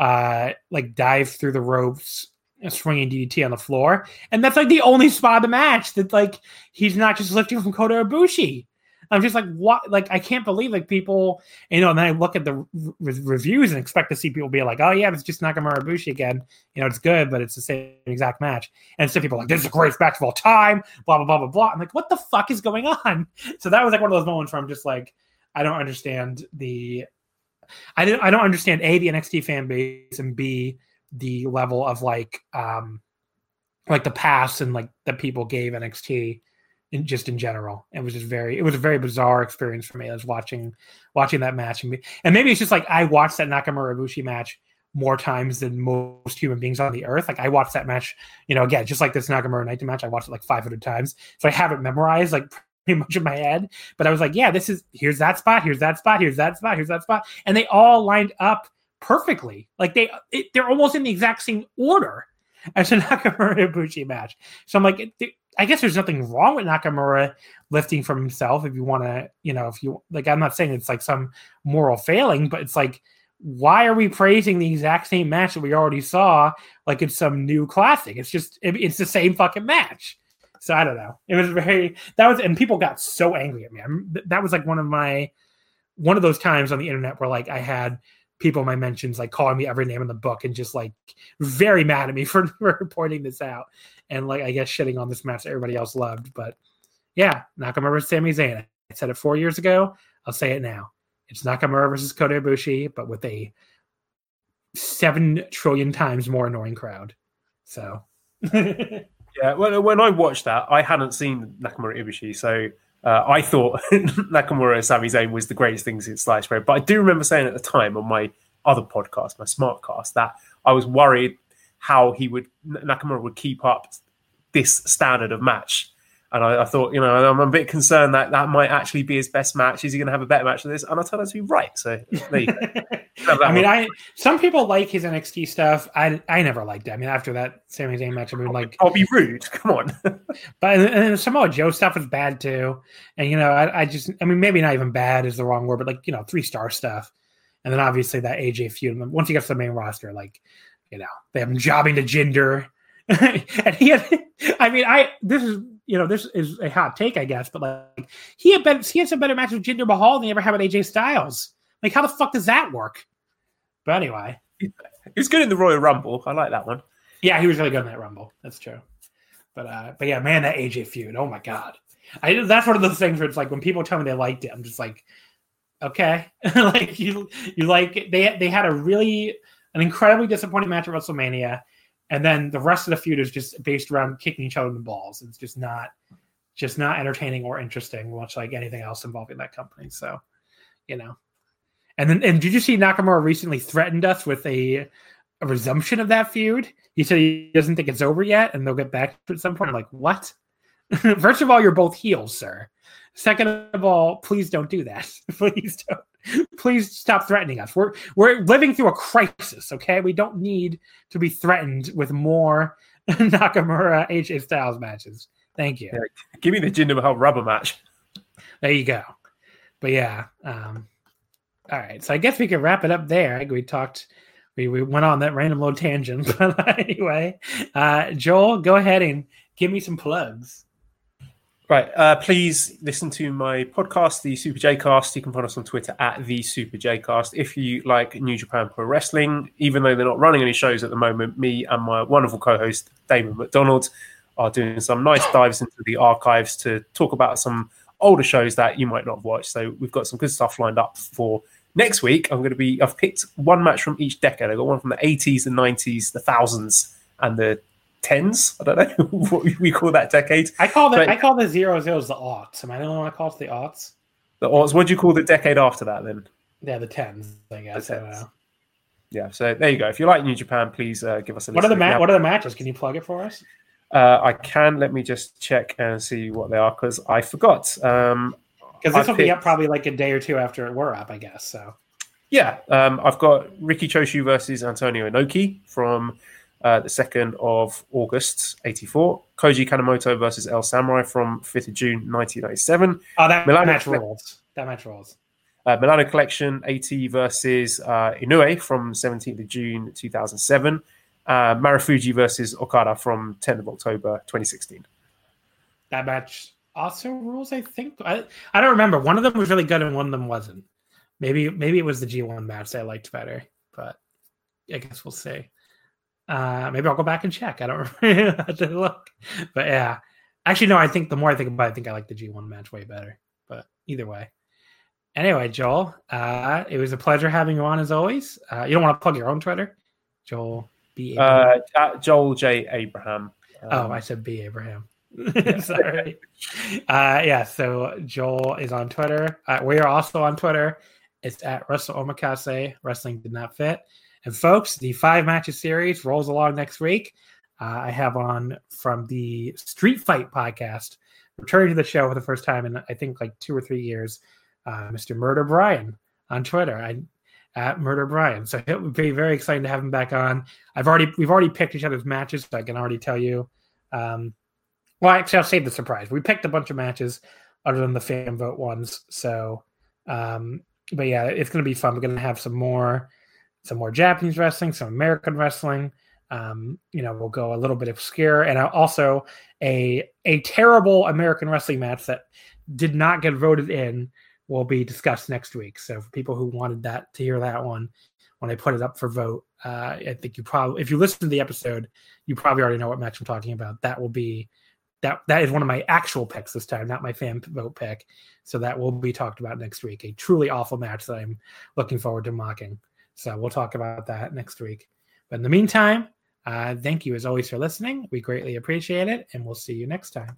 uh, like dive through the ropes, swinging DDT on the floor, and that's like the only spot of the match that like he's not just lifting from Kota Ibushi. I'm just like, what? Like, I can't believe like people, you know. And then I look at the re- reviews and expect to see people be like, oh yeah, it's just Nakamura Ibushi again. You know, it's good, but it's the same exact match. And instead, people are like, this is the greatest match of all time. Blah blah blah blah blah. I'm like, what the fuck is going on? So that was like one of those moments where I'm just like, I don't understand the, I don't I don't understand a the NXT fan base and b the level of like um like the pass and like that people gave NXT in just in general. It was just very it was a very bizarre experience for me. I was watching watching that match and, and maybe it's just like I watched that Nakamura Ibushi match more times than most human beings on the earth. Like I watched that match, you know, again, just like this Nakamura Naito match, I watched it like 500 times. So I have it memorized like pretty much in my head. But I was like, yeah, this is here's that spot, here's that spot, here's that spot, here's that spot, and they all lined up perfectly. Like they it, they're almost in the exact same order as a Nakamura Ibushi match. So I'm like, I guess there's nothing wrong with Nakamura lifting from himself if you want to, you know, if you like, I'm not saying it's like some moral failing, but it's like, why are we praising the exact same match that we already saw like it's some new classic? It's just, it, it's the same fucking match. So I don't know. It was very, that was, and people got so angry at me. I'm, that was like one of my, one of those times on the internet where like I had people in my mentions like calling me every name in the book and just like very mad at me for, for pointing this out and like I guess shitting on this match that everybody else loved. But yeah, Nakamura versus Sami Zayn. I said it four years ago. I'll say it now. It's Nakamura versus Kota Ibushi, but with a seven trillion times more annoying crowd. So yeah, well, when I watched that, I hadn't seen Nakamura Ibushi, so uh, I thought Nakamura and Sami Zayn was the greatest thing since sliced bread. But I do remember saying at the time on my other podcast, my Smartcast, that I was worried how he would Nakamura would keep up this standard of match. And I, I, thought, you know, I'm a bit concerned that that might actually be his best match. Is he going to have a better match than this? And I turned out to be right. So there you go. I mean, I some people like his NXT stuff. I I never liked it. I mean, after that Sami Zayn match, I mean, oh, like I'll be rude. Come on. but and, and Samoa Joe stuff was bad too. And you know, I, I just, I mean, maybe not even bad is the wrong word, but like you know, three star stuff. And then obviously that AJ feud. Once he gets to the main roster, like you know, they have him jobbing to Jinder. and he had, I mean, I this is you know this is a hot take, I guess, but like he had been he has a better matches with Jinder Mahal than he ever had with AJ Styles. Like, how the fuck does that work? But anyway, he was good in the Royal Rumble. I like that one. Yeah, he was really good in that Rumble. That's true. But uh, but yeah, man, that AJ feud. Oh my god, I that's one of those things where it's like when people tell me they liked it, I'm just like, okay, like you you like they they had a really an incredibly disappointing match at WrestleMania and then the rest of the feud is just based around kicking each other in the balls. It's just not just not entertaining or interesting, much like anything else involving that company. So, you know. And then and did you see Nakamura recently threatened us with a a resumption of that feud? He said he doesn't think it's over yet and they'll get back to at some point. I'm like, what? First of all, you're both heels, sir. Second of all, please don't do that. please don't. Please stop threatening us. We're we're living through a crisis, okay? We don't need to be threatened with more Nakamura AJ Styles matches. Thank you. Yeah, give me the Jinder Mahal rubber match. There you go. But yeah, um, all right. So I guess we can wrap it up there. We talked, we, we went on that random little tangent. But anyway, uh, Joel, go ahead and give me some plugs. Right. Uh, please listen to my podcast, the Super J Cast. You can find us on Twitter at the Super J Cast. If you like New Japan Pro Wrestling, even though they're not running any shows at the moment, me and my wonderful co-host Damon McDonald are doing some nice dives into the archives to talk about some older shows that you might not have watched. So we've got some good stuff lined up for next week. I'm going to be. I've picked one match from each decade. I got one from the 80s, the 90s, the thousands, and the tens. I don't know what we call that decade. I call that I call the zero zeros the aughts. Am I the only one that calls the aughts? The aughts. What do you call the decade after that then? Yeah, the tens. I guess. Yeah. So there you go. If you like New Japan, please uh, give us a. What are the ma- What are the matches? Can you plug it for us? Uh, I can. Let me just check and see what they are because I forgot. Um, because this I will picked... be up probably like a day or two after we're up, I guess. So. Yeah, um, I've got Riki Choshu versus Antonio Inoki from uh, the 2nd of August, 84. Koji Kanemoto versus El Samurai from 5th of June, 1997. Oh, that Milano match rolls. That match rolls. Uh, Milano Collection, AT versus uh, Inoue from 17th of June, 2007. Uh, Marufuji versus Okada from 10th of October, 2016. That match also rules, I think. I, I don't remember. One of them was really good and one of them wasn't. Maybe maybe it was the G1 match I liked better, but I guess we'll see. Uh, maybe I'll go back and check. I don't remember. look. But yeah. Actually, no, I think the more I think about it, I think I like the G1 match way better. But either way. Anyway, Joel, uh, it was a pleasure having you on as always. Uh, you don't want to plug your own Twitter? Joel B. Uh, Joel J. Abraham. Um, oh, I said B. Abraham. Sorry. uh, yeah, so Joel is on Twitter. Uh, we are also on Twitter. It's at Wrestle Omakase. Wrestling did not fit. And folks, the five matches series rolls along next week. Uh, I have on from the Street Fight podcast, returning to the show for the first time in I think like two or three years, uh, Mr. Murder Brian on Twitter. I at Murder Brian. So it would be very exciting to have him back on. I've already we've already picked each other's matches, so I can already tell you. Um, well, actually, I'll save the surprise. We picked a bunch of matches other than the fan vote ones. So, um, but yeah, it's going to be fun. We're going to have some more some more Japanese wrestling, some American wrestling. Um, you know, we'll go a little bit obscure, and also a a terrible American wrestling match that did not get voted in will be discussed next week. So for people who wanted that to hear that one, when I put it up for vote, uh, I think you probably, if you listen to the episode, you probably already know what match I'm talking about. That will be that that is one of my actual picks this time, not my fan vote pick. So that will be talked about next week. A truly awful match that I'm looking forward to mocking. So we'll talk about that next week. But in the meantime, uh, thank you as always for listening. We greatly appreciate it, and we'll see you next time.